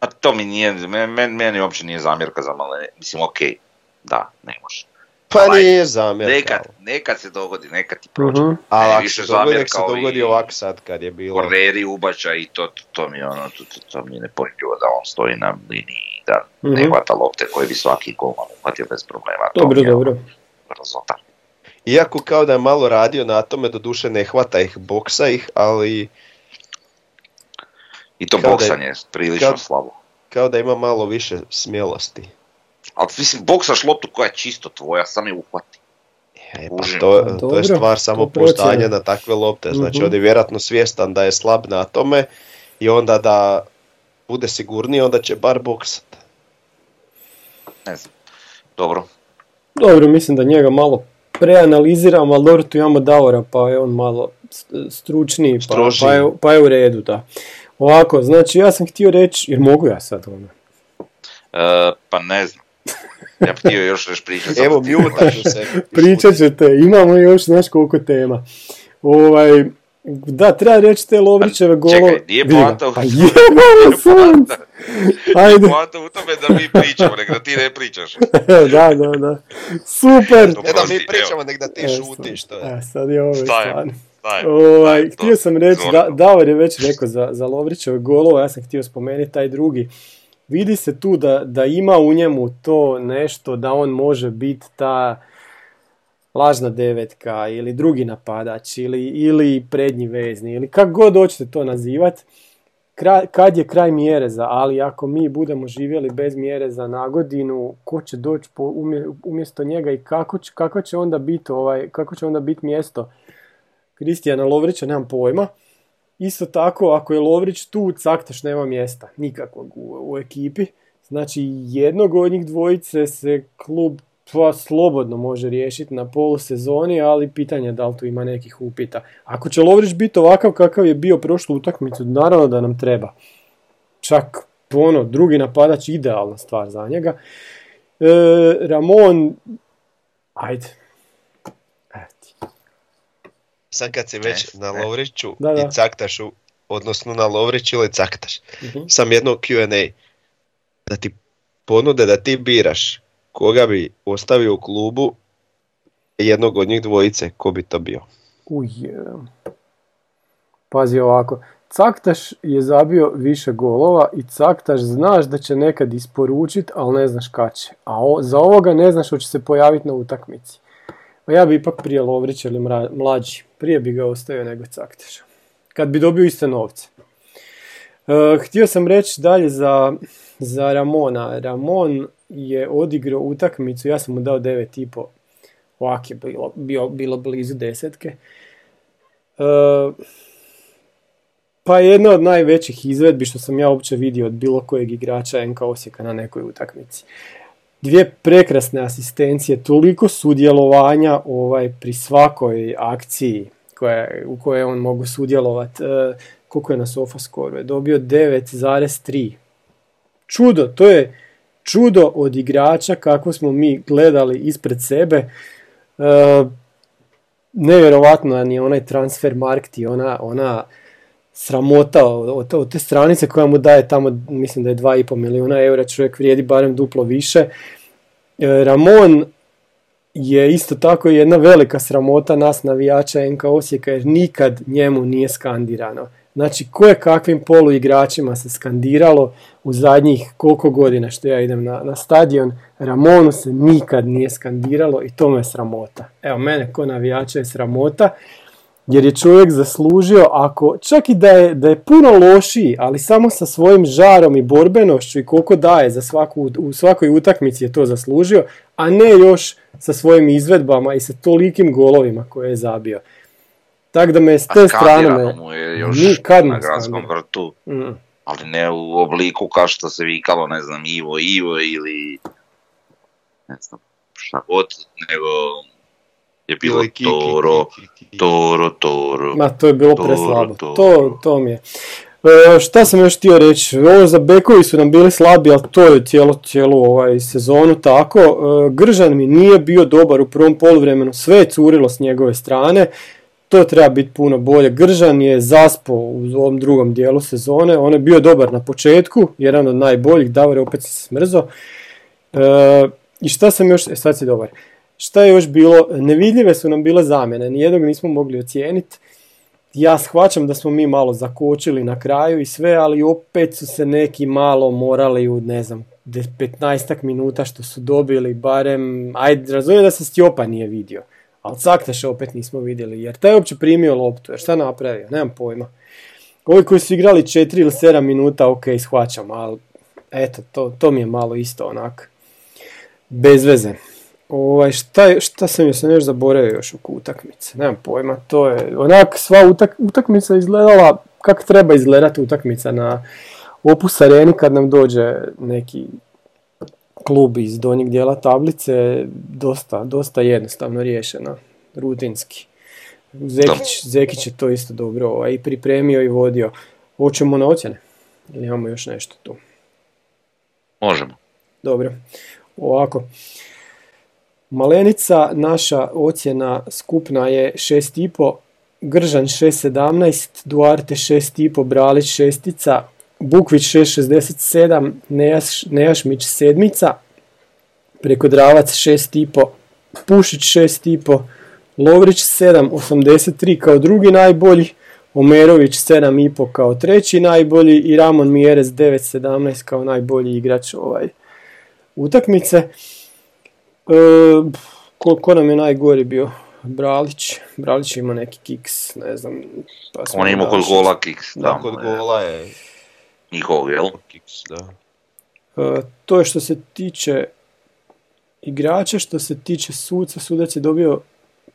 A to mi nije, men, men- meni uopće nije zamjerka za male, mislim okej, da, ne može. Pa Ovaj, nije zamjerka. Nekad, nekad se dogodi, nekad ti prođe. Mhm. Ali Meni ako više se dogodi, se dogodi ovak sad kad je bilo. Korneri ubača i to, to, to mi je ono, to, to, to mi je nepojmljivo da on stoji na liniji da ne Mhm. hvata lopte koje bi svaki golman uhvatio bez problema. To Dobro, je dobro. Razota. Iako kao da je malo radio na tome, do duše ne hvata ih, boksa ih, ali I to boksanje je prilično kao- slabo. kao da ima malo više smjelosti. Ali mislim, boksaš loptu koja je čisto tvoja, sam je uhvati. E, pa to, to je stvar samopouzdanja procjena. na takve lopte. Znači Mhm. on je vjerojatno svjestan da je slab na tome i onda da bude sigurniji, onda će bar boksat. Ne znam. Dobro. Dobro, mislim da njega malo preanaliziram, ali dobro tu imamo Davora pa je on malo stručniji pa, pa, je, pa je u redu, da. Ovako, znači ja sam htio reći, jer mogu ja sad ono. E, pa ne znam. Ja bih htio još nešto pričati. Evo, mjutat ću se. Pričat ćete, imamo još znaš koliko tema. Ovaj, da, treba reći te Lovrićeve golove. Pa, Čekaj, nije ga, poanta u- Pa sunce! Ajde, Poanta u tome da mi pričamo, nego da ti ne pričaš. da, da, da. Super! Ne da mi pričamo, nek da ti E, šutiš. To je. E, sad je ovo Stajem. stvarno. Ovaj, htio sam reći, da, Davor je već rekao za, za Lovrićeve golova, ja sam htio spomenuti taj drugi. Vidi se tu da, da ima u njemu to nešto, da on može biti ta lažna devetka ili drugi napadač ili, ili prednji vezni ili kako god hoćete to nazivati. Kad je kraj mjereza, ali ako mi budemo živjeli bez mjereza na godinu, ko će doći umjesto njega i kako će, kako će onda biti ovaj, kako će onda biti mjesto Kristijana Lovrića, nemam pojma. Isto tako, ako je Lovrić tu, Caktaš nema mjesta, nikakvog u, u ekipi. Znači, jednog od njih dvojice se klub pa slobodno može riješiti na polusezoni, ali pitanje je da li tu ima nekih upita. Ako će Lovrić biti ovakav kakav je bio prošlu utakmicu, naravno da nam treba. Čak ono, drugi napadač, idealna stvar za njega. E, Ramon, ajde. Ti. Sad kad si već E, na e. Lovriću Da, da. i Caktašu, odnosno na Lovriću ili Caktaš, Mhm. sam jedno Q&A. Da ti ponude da ti biraš koga bi ostavio u klubu jednog od njih dvojice, ko bi to bio? Uj, pazi ovako. Caktaš je zabio više golova i Caktaš znaš da će nekad isporučit, ali ne znaš kad će. A o- za ovoga ne znaš hoće se pojaviti na utakmici. Pa ja bi ipak prije Lovrić ili mlađi. Prije bi ga ostavio nego Caktaša. Kad bi dobio iste novce. E, htio sam reći dalje za, za Ramona. Ramon je odigrao utakmicu, ja sam mu dao 9,5. Ovak je bilo, bio, bilo blizu desetke. E, pa jedna od najvećih izvedbi što sam ja uopće vidio od bilo kojeg igrača NK Osijeka na nekoj utakmici. Dvije prekrasne asistencije, toliko sudjelovanja ovaj, pri svakoj akciji koja, u kojoj on mogu sudjelovati. E, koliko je na Sofaskoru? Je dobio 9,3. Čudo, to je čudo od igrača kako smo mi gledali ispred sebe. E, nevjerovatno je onaj transfer markt i ona, ona sramota od, od, od te stranice koja mu daje tamo, mislim da je 2,5 milijuna eura, čovjek vrijedi barem duplo više. E, Ramon je isto tako jedna velika sramota nas navijača NK Osijeka jer nikad njemu nije skandirano. Znači, koje kakvim poluigračima se skandiralo u zadnjih koliko godina što ja idem na, na stadion, Ramonu se nikad nije skandiralo i to me je sramota. Evo, mene ko navijača je sramota jer je čovjek zaslužio, ako čak i da je, da je puno lošiji, ali samo sa svojim žarom i borbenošću i koliko daje za svaku, u svakoj utakmici je to zaslužio, a ne još sa svojim izvedbama i sa tolikim golovima koje je zabio. Tako da me s te strane... Me, mu je još nikad na gradskom vrtu, mm. Ali ne u obliku kao što se vikalo, ne znam, Ivo, Ivo ili ne znam, šta god, nego je bilo Toro, Toro, Toro. Ma to je bilo preslabo, to, to mi je. E, šta sam još htio reći, ovo za bekovi su nam bili slabi, ali to je cijelo, cijelu ovaj sezonu tako. E, Gržan mi nije bio dobar u prvom poluvremenu, sve je curilo s njegove strane, to treba biti puno bolje. Gržan je zaspo u ovom drugom dijelu sezone, on je bio dobar na početku, jedan od najboljih, Davor opet se smrzo. E, I šta sam još, e, sad si dobar. Šta je još bilo? Nevidljive su nam bile zamjene, nijednog nismo mogli ocijeniti. Ja shvaćam da smo mi malo zakočili na kraju i sve, ali opet su se neki malo morali u, ne znam, 15 minuta što su dobili, barem, ajde, razumijem da se Stjopa nije vidio, ali Caktaša opet nismo vidjeli, jer taj je uopće primio loptu, jer šta napravio, nemam pojma. Ovi koji su igrali 4 ili 7 minuta, ok, shvaćam, ali eto, to, to mi je malo isto onak, bez veze. Ovaj, šta, šta sam je sam još zaboravio još oko utakmice, nemam pojma, to je, onak sva utak, utakmica izgledala kako treba izgledati utakmica na Opus Areni kad nam dođe neki klub iz donjeg dijela tablice, dosta, dosta jednostavno riješena, rutinski. Zekić, Zekić je to isto dobro ovaj, i pripremio i vodio. Hoćemo na ocjene? Ili imamo još nešto tu? Možemo. Dobro. Ovako. Malenica, naša ocjena skupna je 6,5, Gržan 6,17, Duarte 6,5, Bralić 6, Bukvić 6,67, Nejaš, Nejašmić 7, preko Dravac 6,5, Pušić 6,5, Lovrić 7,83 kao drugi najbolji, Omerović 7,5 kao treći najbolji i Ramon Mjerez 9,17 kao najbolji igrač ovaj utakmice. E, ko, ko nam je najgori bio? Bralić. Bralić ima neki kiks, ne znam. Pa On ima kod gola kiks. Da, kod gola je njihov, jel? Kiks, da. E, to je što se tiče igrača, što se tiče suca, sudac je dobio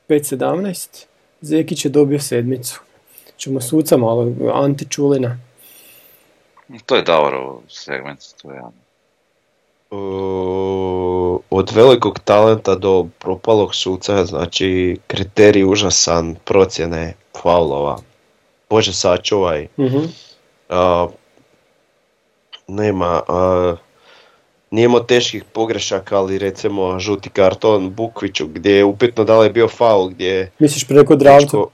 5.17, Zekić je dobio sedmicu. Čemo suca malo, Ante Čulina. To je Davorov segment, to je od velikog talenta do propalog suca, znači kriterij užasan, procjene faulova. Bože sačuvaj. uh nema, uh, nijemo teških pogrešaka, ali recimo žuti karton Bukviću gdje je upitno da li je bio faul, gdje Misliš preko Dravcu?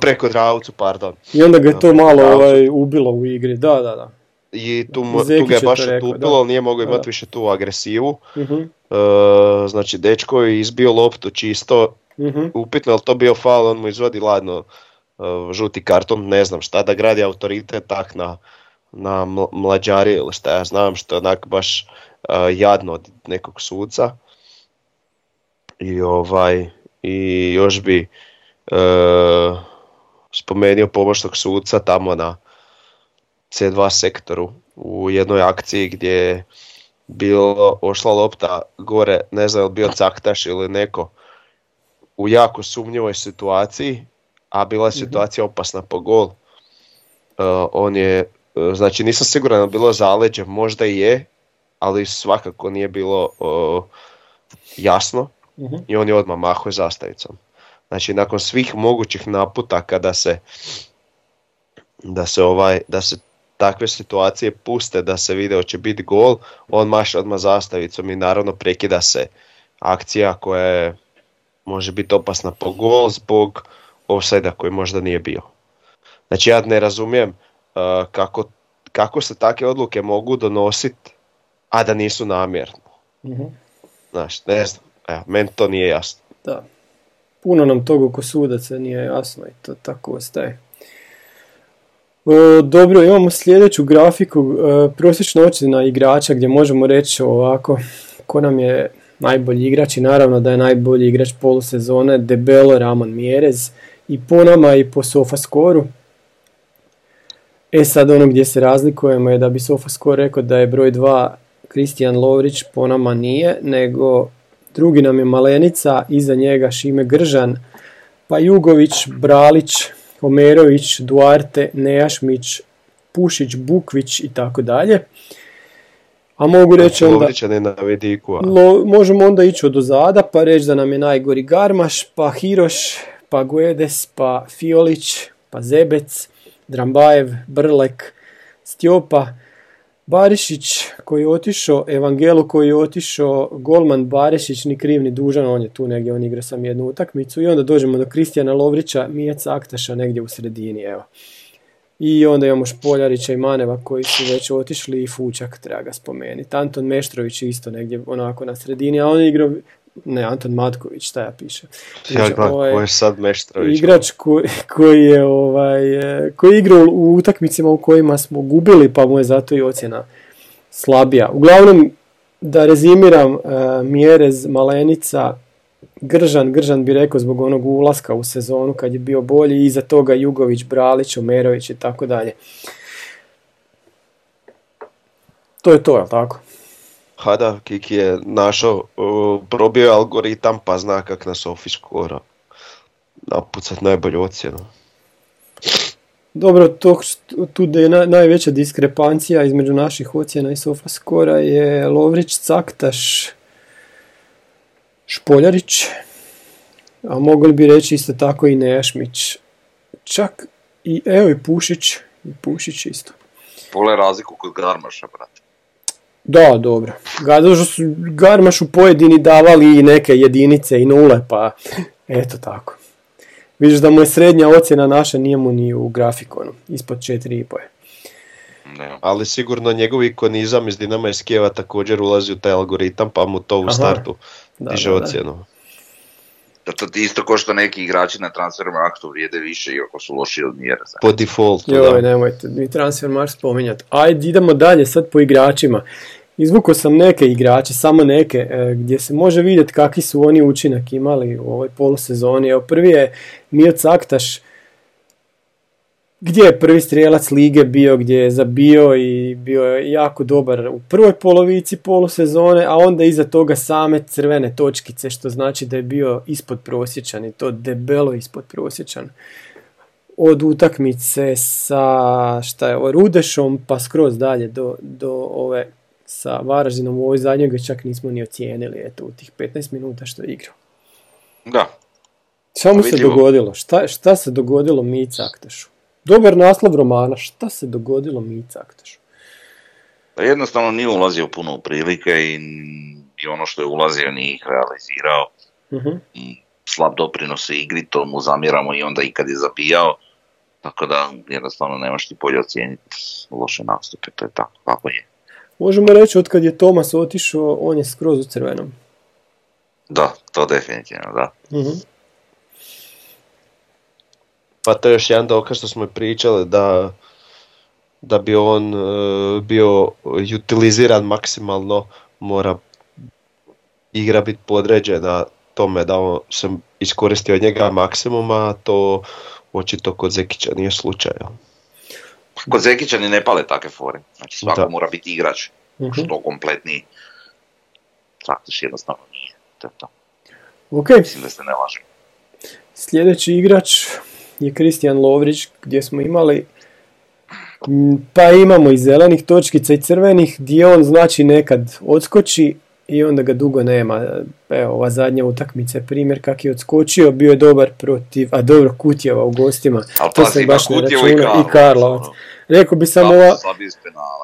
Preko Dravcu, pardon. I onda ga je to malo ovaj, ubilo u igri, da, da, da. I tu, tu ga je baš otupilo, ali nije mogao imati više tu agresivu. uh znači, dečko je izbio loptu čisto, uh upitno je li to bio faul, on mu izvodi ladno uh, žuti karton, ne znam šta, da gradi autoritet tak na, na mlađari ili šta ja znam, što je onak baš uh, jadno od nekog suca. I ovaj, i još bi uh, spomenuo pomoćnog suca tamo na C2 sektoru u jednoj akciji gdje je bilo ošla lopta gore, ne znam je bio Caktaš ili neko u jako sumnjivoj situaciji, a bila je mhm. situacija opasna po gol. Uh, on je, znači nisam siguran da bilo zaleđe, možda i je, ali svakako nije bilo uh, jasno mhm. i on je odmah mahao zastavicom. Znači nakon svih mogućih naputaka da se da se ovaj da se takve situacije puste da se vide hoće biti gol, on maše odmah zastavicom i naravno prekida se akcija koja je, može biti opasna po gol zbog offside koji možda nije bio. Znači ja ne razumijem uh, kako, kako se takve odluke mogu donositi, a da nisu namjerno. mm Znaš, ne znam, evo, meni to nije jasno. Da. Puno nam toga oko sudaca nije jasno i to tako ostaje. Dobro, imamo sljedeću grafiku, e, prosječna ocjena igrača gdje možemo reći ovako ko nam je najbolji igrač i naravno da je najbolji igrač polusezone debelo Ramon Mjerez i po nama i po Sofaskoru. E sad ono gdje se razlikujemo je da bi Sofascore rekao da je broj 2 Kristijan Lovrić, po nama nije, nego drugi nam je Malenica, iza njega Šime Gržan, pa Jugović, Bralić, Omerović, Duarte, Nejašmić, Pušić, Bukvić i tako dalje. A mogu reći onda... ne na vidiku, možemo onda ići od ozada pa reći da nam je najgori Garmaš, pa Hiroš, pa Guedes, pa Fiolić, pa Zebec, Drambajev, Brlek, Stjopa, Barišić koji je otišao, Evangelu koji je otišao, Golman Barišić, ni kriv ni dužan, on je tu negdje, on igra sam jednu utakmicu i onda dođemo do Kristijana Lovrića, Mijac Aktaša negdje u sredini, evo. I onda imamo Špoljarića i Maneva koji su već otišli i Fučak treba ga spomenuti. Anton Meštrović isto negdje onako na sredini, a on je igrao ne, Anton Matković, šta ja piše. Znači, ja, ovaj, je sad Meštrović? Igrač koji, koji je ovaj, koji je igrao u utakmicama u kojima smo gubili, pa mu je zato i ocjena slabija. Uglavnom, da rezimiram, uh, Mjerez, Malenica, Gržan, Gržan bi rekao zbog onog ulaska u sezonu kad je bio bolji, i iza toga Jugović, Bralić, Omerović i tako dalje. To je to, je tako? Ha da, Kiki je našao, probio algoritam pa zna kak na Sofi skoro napucat najbolju ocjenu. Dobro, to, tu da je najveća diskrepancija između naših ocjena i Sofa skora je Lovrić, Caktaš, Špoljarić, a mogli bi reći isto tako i Nejašmić. Čak i evo i Pušić, i Pušić isto. Pole razliku kod Garmaša, brate. Da, dobro. su Garmašu pojedini davali i neke jedinice i nule, pa eto tako. Vidiš da mu je srednja ocjena naša, nije mu ni u grafikonu, ispod 4,5 je. Ne. Ali sigurno njegov ikonizam iz Dinama iz Kijeva također ulazi u taj algoritam, pa mu to u startu diže ocjenu. Da to isto ko što neki igrači na aktu vrijede više iako su loši od mjera. Po defaultu, Joj, nemojte mi Transfermarkt spominjati. Ajde, idemo dalje sad po igračima. Izvukao sam neke igrače, samo neke, e, gdje se može vidjeti kakvi su oni učinak imali u ovoj polusezoni. Evo, prvi je Mio Caktaš, gdje je prvi strijelac lige bio, gdje je zabio i bio je jako dobar u prvoj polovici polusezone, a onda iza toga same crvene točkice, što znači da je bio ispod prosječan i to debelo ispod prosječan. Od utakmice sa šta je, Rudešom pa skroz dalje do, do ove sa Varaždinom u ovoj zadnjoj ga čak nismo ni ocijenili eto, u tih 15 minuta što je igrao. Da. Mu se dogodilo? Šta, šta se dogodilo Mica Aktešu? Dobar naslov romana, šta se dogodilo Mica Aktešu? Pa jednostavno nije ulazio puno u prilike i, i ono što je ulazio nije ih realizirao. uh Slab doprinos igri, to mu zamjeramo i onda i kad je zabijao. Tako da jednostavno nemaš ti bolje ocijeniti loše nastupe, to je tako kako je. Možemo reći od kad je Tomas otišao, on je skroz u crvenom. Da, to definitivno, da. uh Pa to je još jedan dokaz što smo pričali da, da bi on e, bio utiliziran maksimalno, mora igra biti podređena tome da on se iskoristi od njega maksimuma, a to očito kod Zekića nije slučaj. Kod Zekića ni ne pale takve fore. Znači svako mora biti igrač. uh Što kompletni Praktiš jednostavno nije. To je to. Ok. Mislim da se ne lažem. Sljedeći igrač je Kristijan Lovrić gdje smo imali pa imamo i zelenih točkica i crvenih gdje on znači nekad odskoči i onda ga dugo nema. Evo, ova zadnja utakmica je primjer kak je odskočio, bio je dobar protiv, a dobro Kutjeva u gostima. to se baš ne računa i Karlovac. Rekao bi samo ova...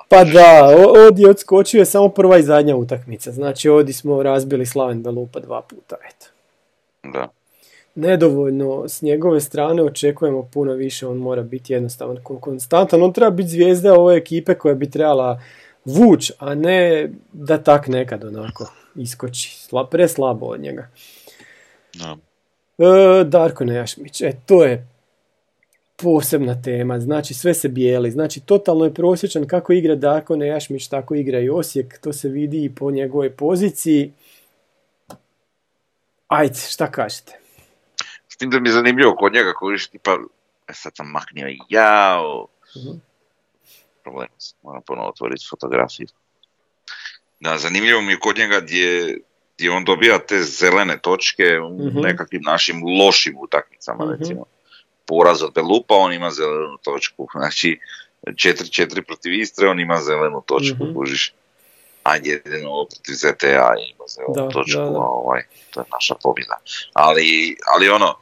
Pa da, ovdje je odskočio je samo prva i zadnja utakmica. Znači ovdje smo razbili Slaven Belupa dva puta, eto. Da. Nedovoljno s njegove strane očekujemo puno više, on mora biti jednostavan konstantan. On treba biti zvijezda ove ekipe koja bi trebala vuć, a ne da tak nekad onako iskoči. Sla, preslabo od njega. No. E, Darko Nejašmić, e, to je posebna tema, znači sve se bijeli, znači totalno je prosječan kako igra Darko Nejašmić, tako igra i Osijek, to se vidi i po njegovoj poziciji. Ajde, šta kažete? Tim da mi je zanimljivo kod njega koji je tipa, e, sad sam maknio jao. Mhm. Problem, moram ponovno otvoriti fotografiju. Da, zanimljivo mi je kod njega gdje, gdje on dobija te zelene točke u Mhm. nekakvim našim lošim utakmicama, Mhm. recimo. Poraz od Belupa, on ima zelenu točku. Znači, 4-4 protiv Istre, on ima zelenu točku, Mhm. kužiš. A jedino protiv ZTA ima zelenu Da, točku, da, da. a ovaj, to je naša pobjeda. Ali, ali ono,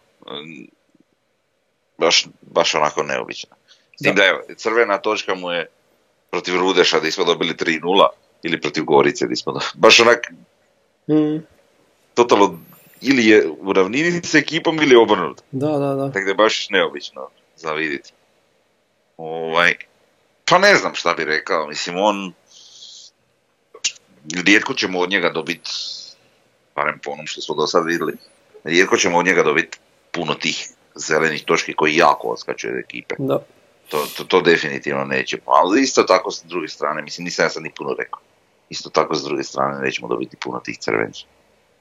baš, baš onako neobično. S tim Da. da, evo, crvena točka mu je protiv Rudeša gdje smo dobili 3-0 ili protiv Gorice gdje smo dobili. Baš onak, Mhm. totalno, ili je u ravnini s ekipom ili je obrnuto. Da, da, da. Tako da je baš neobično za vidjeti. Ovaj, pa ne znam šta bi rekao, mislim on rijetko ćemo od njega dobiti, barem po onom što smo do sad vidjeli, rijetko ćemo od njega dobiti puno tih zelenih točki koji jako odskaču od ekipe. Da. To, to, to definitivno nećemo. Ali isto tako s druge strane, mislim nisam ja sad ni puno rekao. Isto tako s druge strane nećemo dobiti puno tih crvenih.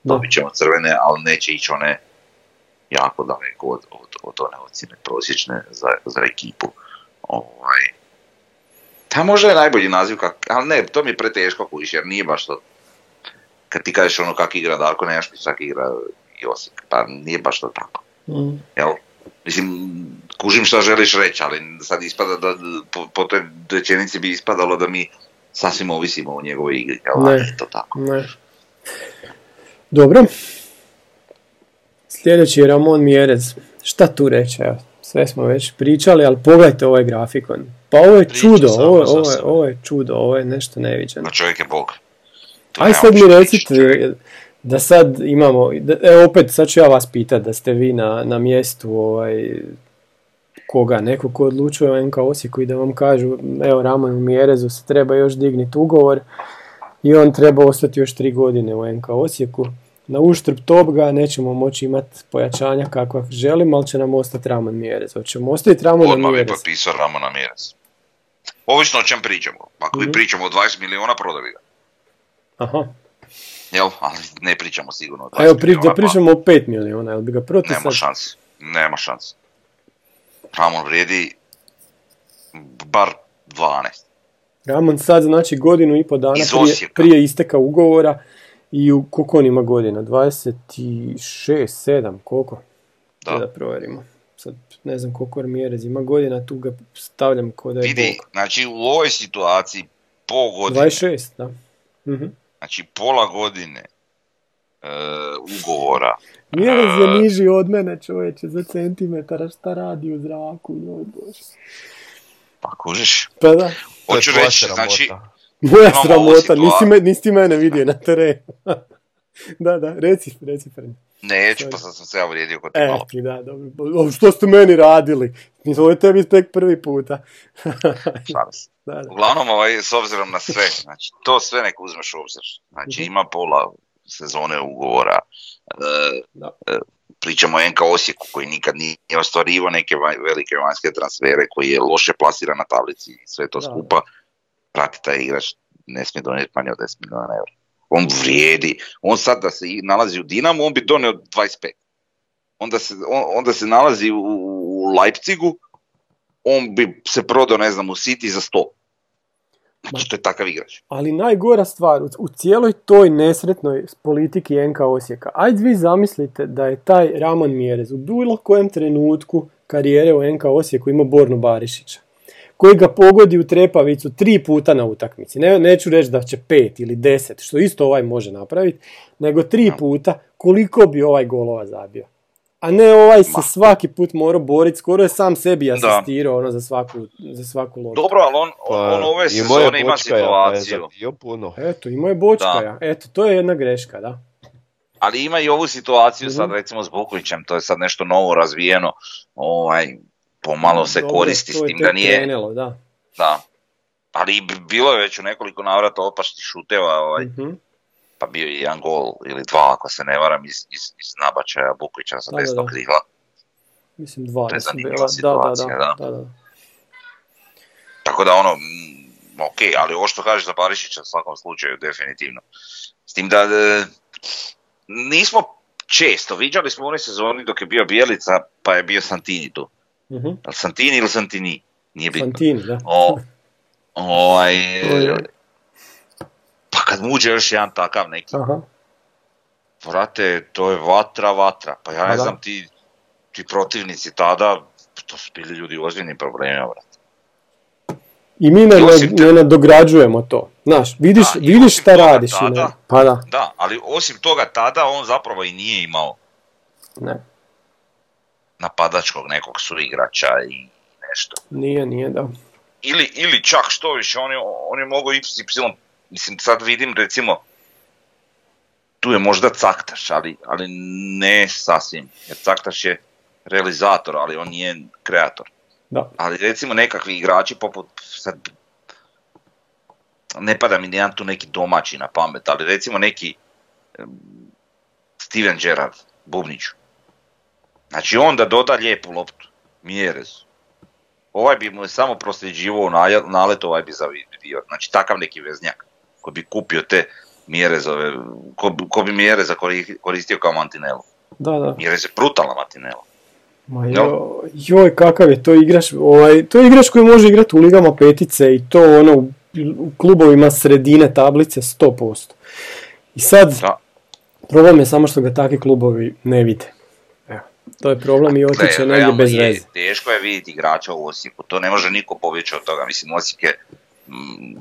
Dobit ćemo crvene, ali neće ići one jako daleko od, od, od one ocjene prosječne za, za ekipu. Ovaj. Ta možda je najbolji naziv, kak, ali ne, to mi je preteško kujiš, jer nije baš to. Kad ti kažeš ono kak igra Darko Nešpić, tak igra Josip, pa nije baš to tako. Mhm. Jel? Mislim, kužim šta želiš reći, ali sad ispada da, po, po toj rečenici bi ispadalo da mi sasvim ovisimo o njegovoj igri, jel? Ne. To tako. Ne. Dobro. Sljedeći je Ramon Mjerez. Šta tu reći? Evo, sve smo već pričali, ali pogledajte ovaj grafikon. Pa ovo je Priča čudo, ovo, ovo, je, ovo je čudo, ovo je nešto neviđeno. Pa čovjek je bog. Aj sad mi recite. Da sad imamo, da, evo opet sad ću ja vas pitat da ste vi na, na mjestu ovaj, koga, neko ko odlučuje o NK Osijeku i da vam kažu evo Ramonu Mjerezu se treba još digniti ugovor i on treba ostati još tri godine u NK Osijeku. Na uštrb toga nećemo moći imati pojačanja kakva želimo, ali će nam ostati Ramon Mjerez. Hoćemo ostaviti Ramona Odmah bi Mjerez. potpisao Ramona Mjerez. Ovisno o čem pričamo. Ako Mhm. bi pričamo o 20 miliona, prodaj bi ga. Aha. Jel? Ali ne pričamo sigurno o 20 A evo pri, da pričamo o 5 milijuna, jel bi ga protiv Nema šanse. Nema šanse. Ramon vrijedi bar 12. Ramon sad znači godinu i po dana prije, prije isteka ugovora i u koliko on ima godina? 26, 7, koliko? Da. da provjerimo. Sad ne znam koliko Mjerez ima godina, tu ga stavljam ko da je Vidi, znači u ovoj situaciji po godine, 26, da. Mhm. Znači pola godine e, ugovora, Mjerez je niži od mene čovječe za centimetara, šta radi u zraku, joj bože. pa kužiš, Pa da, To je hoću reći, sramota. znači, moja sramota, nisi, me, nisi ti mene vidio na terenu. da, da, reci, reci Fred. Neću, pa sad sam se ja uvrijedio kod ti E, malo. ti da, dobro. Što ste meni radili? Ovo je tebi tek prvi puta. Da, da. Uglavnom, ovaj, s obzirom na sve, znači, to sve nek uzmeš u obzir. Znači, Mhm. ima pola sezone ugovora, e, Da. e, pričamo o NK Osijeku koji nikad nije ostvarivao neke velike vanjske transfere, koji je loše plasiran na tablici i sve to skupa, prati taj igrač, ne smije donijeti manje od 10 milijuna eura. On vrijedi, on sad da se nalazi u Dinamu, on bi donio 25. Onda se, on, onda se nalazi u, u Leipzigu, on bi se prodao, ne znam, u City za 100. Znači, to je takav igrač. Ali najgora stvar, u, cijeloj toj nesretnoj politiki NK Osijeka, ajde vi zamislite da je taj Raman Mjerez u bilo kojem trenutku karijere u NK Osijeku ima Bornu Barišića, koji ga pogodi u trepavicu tri puta na utakmici. Ne, neću reći da će pet ili deset, što isto ovaj može napraviti, nego tri puta koliko bi ovaj golova zabio. A ne ovaj se Ma. svaki put morao boriti, skoro je sam sebi asistirao ono za svaku, za svaku loptu. Dobro, ali on, Pa, on ove sezone ima je situaciju. puno. Eto, imao je Bočkaja. Eto, to je jedna greška, da. Ali ima i ovu situaciju sad Mhm. recimo s Bukovićem, to je sad nešto novo razvijeno, ovaj, pomalo se Dobro, koristi to s tim da nije, Krenulo, da. da. Ali bi- bilo je već u nekoliko navrata opašnih šuteva, ovaj, Mhm. pa bio je jedan gol ili dva, ako se ne varam, iz, iz, iz nabačaja Bukovića sa desnog da. krila. Mislim dva To je zanimljiva bila. Da, da, situacija, da, da. da, da. Tako da ono, ok, ali ovo što kažeš za Barišića u svakom slučaju definitivno. S tim da e, nismo često, viđali smo u onoj sezoni dok je bio Bijelica, pa je bio Santini tu. Mhm. Jel Santini ili Santini? Nije bitno. Fantini, da. O, ovaj, pa kad mu uđe još jedan takav neki, Aha. vrate, to je vatra, vatra. Pa ja ne znam, ti, ti protivnici tada, to su bili ljudi u ozbiljnim problemima, vrate. I mi ne, te- ne nadograđujemo to. Znaš, vidiš, Da, vidiš šta radiš. tada- ne- Pa da, Da, ali osim toga tada on zapravo i nije imao ne. Napadačkog nekog suigrača i nešto. Nije, nije, da. Ili, ili čak što više, on je, on je mogao ići mislim sad vidim recimo, tu je možda Caktaš, ali, ali ne sasvim, jer Caktaš je realizator, ali on nije kreator. Da. Ali recimo nekakvi igrači poput, sad, ne pada mi nijedan tu neki domaći na pamet, ali recimo neki Steven Gerrard, Bubniću. Znači on da doda lijepu loptu, Mjerezu. Ovaj bi mu je samo prosljeđivao nalet, ovaj bi zavidio. Znači takav neki veznjak koji bi kupio te Mjerezove, ko, bi- ko bi Mjereza kori- koristio kao mantinelu. Da, da. Mjerez je brutalna mantinela. Ma Jel? joj, joj, kakav je to igrač, ovaj, to je igrač koji može igrati u ligama petice i to ono u, u klubovima sredine tablice 100%. I sad, Da. problem je samo što ga takvi klubovi ne vide. To je problem i otiće Gle, negdje bez je, veze. Teško je vidjeti igrača u Osijeku, to ne može niko pobjeći od toga. Mislim, Osijek je mm,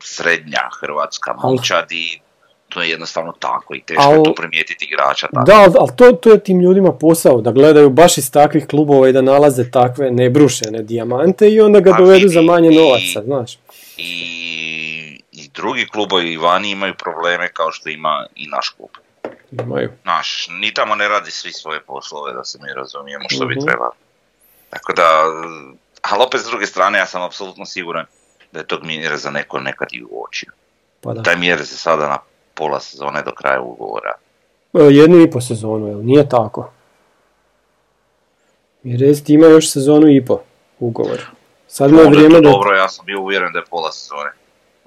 srednja hrvatska momčad i to je jednostavno tako i teško Al- je tu primijetiti igrača tako. Da, ali to, to je tim ljudima posao, da gledaju baš iz takvih klubova i da nalaze takve nebrušene dijamante i onda ga Pa dovedu vidi, za manje i- novaca, znaš. I, I drugi klubovi vani imaju probleme kao što ima i naš klub. Imaju. Naš, ni tamo ne radi svi svoje poslove, da se mi razumijemo što bi Mhm. trebalo. Tako da, ali opet s druge strane, ja sam apsolutno siguran da je tog mjera za neko nekad i uočio. Pa da. Taj mjer se sada na pola sezone do kraja ugovora. E, Jednu i po sezonu, jel? Nije tako. Mirez ti ima još sezonu i po ugovor. Sad mu je vrijeme da... dobro, ja sam bio uvjeren da je pola sezone.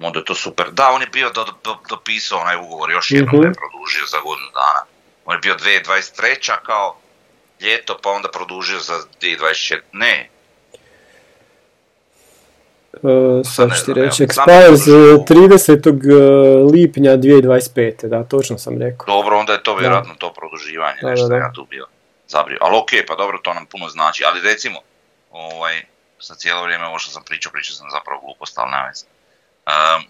Onda je to super. Da, on je bio do, do, dopisao onaj ugovor, još jednom Mhm. da je produžio za godinu dana. On je bio 2023. kao ljeto, pa onda produžio za 2024. Ne, e, Sad ću ti reći, expires da je e, produžio. 30. lipnja 2025. Da, točno sam rekao. dobro, onda je to vjerojatno to produživanje, Da, nešto da, da. ja tu bio zabrio. Ali okej, pa dobro, to nam puno znači. Ali recimo, ovaj, sa cijelo vrijeme ovo što sam pričao, pričao sam zapravo glupost, ali nema. Um,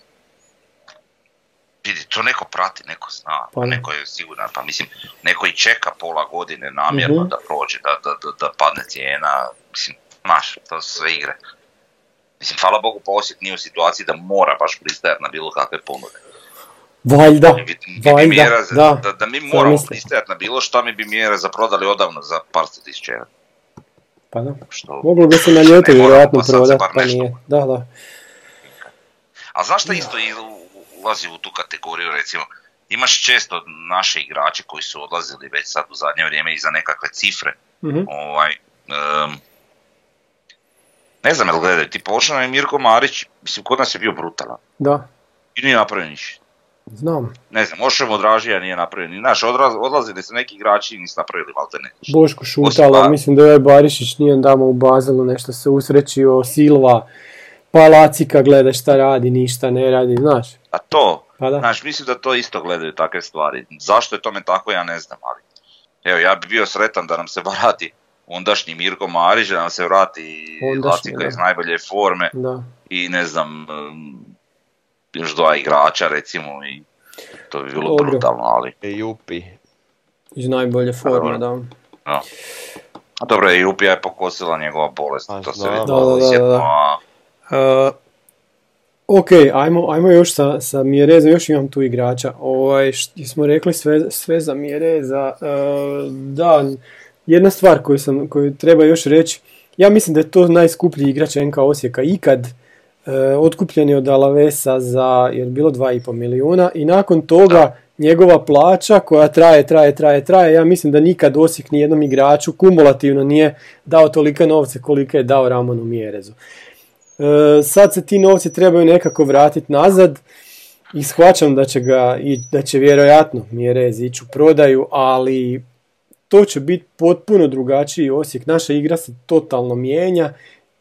vidi, to neko prati, neko zna, Pa da. neko je siguran, pa mislim, neko i čeka pola godine namjerno Mhm. da prođe, da, da, da, da padne cijena, mislim, znaš, to su sve igre. Mislim, hvala Bogu, pa Osijek nije u situaciji da mora baš pristajati na bilo kakve ponude. Valjda, Mi bi- mi bi valjda, mjera za- da. da, da mi moramo pristajati na bilo šta mi bi mjere za prodali odavno za par sto tisuća. Pa da. Što... Moglo bi se na moramo, vjerojatno pa prodati, pa nešto. nije. Da, da. A znaš šta isto ulazi u tu kategoriju, recimo, imaš često naše igrače koji su odlazili već sad u zadnje vrijeme i za nekakve cifre, Mhm. ovaj, em, ne znam jel gledaju, ti počeo je Mirko Marić, mislim, kod nas je bio brutalan Da, i nije napravio ništa. znam. Ne znam, Ošemo Dražija nije napravio ni naš, odraz, odlazili su neki igrači i nisu napravili malte ne. Boško Osim šutala, Ba- mislim da je Barišić nije damo u Bazelu nešto se usrećio, Silva, Palacika gleda šta radi, ništa ne radi, znaš. A to, Pa da. Znaš, mislim da to isto gledaju takve stvari. Zašto je tome tako, ja ne znam, ali... Evo, ja bi bio sretan da nam se vrati ondašnji Mirko Marić, da nam se vrati Lacika iz najbolje forme Da. i ne znam, um, još dva igrača recimo i to bi bilo Dobro. brutalno, ali... Jupi. Iz najbolje forme, da. No. A dobro, i Upija je pokosila njegova bolest, Pa to se znam. vidi Da, da, da, osjetno, da. Uh, ok, ajmo, ajmo još sa, sa Mjerezom, još imam tu igrača. Ovaj, što smo rekli sve, sve za Mjereza. Uh, da, jedna stvar koju, sam, koju treba još reći, ja mislim da je to najskuplji igrač NK Osijeka ikad. Uh, otkupljen je od Alavesa za, jer je bilo 2,5 milijuna i nakon toga njegova plaća koja traje, traje, traje, traje, ja mislim da nikad Osijek ni jednom igraču kumulativno nije dao tolike novce kolike je dao Ramonu Mjerezu. E, sad se ti novci trebaju nekako vratiti nazad I shvaćam da će ga, i da će vjerojatno Mjerez ići u prodaju, ali to će biti potpuno drugačiji Osijek. Naša igra se totalno mijenja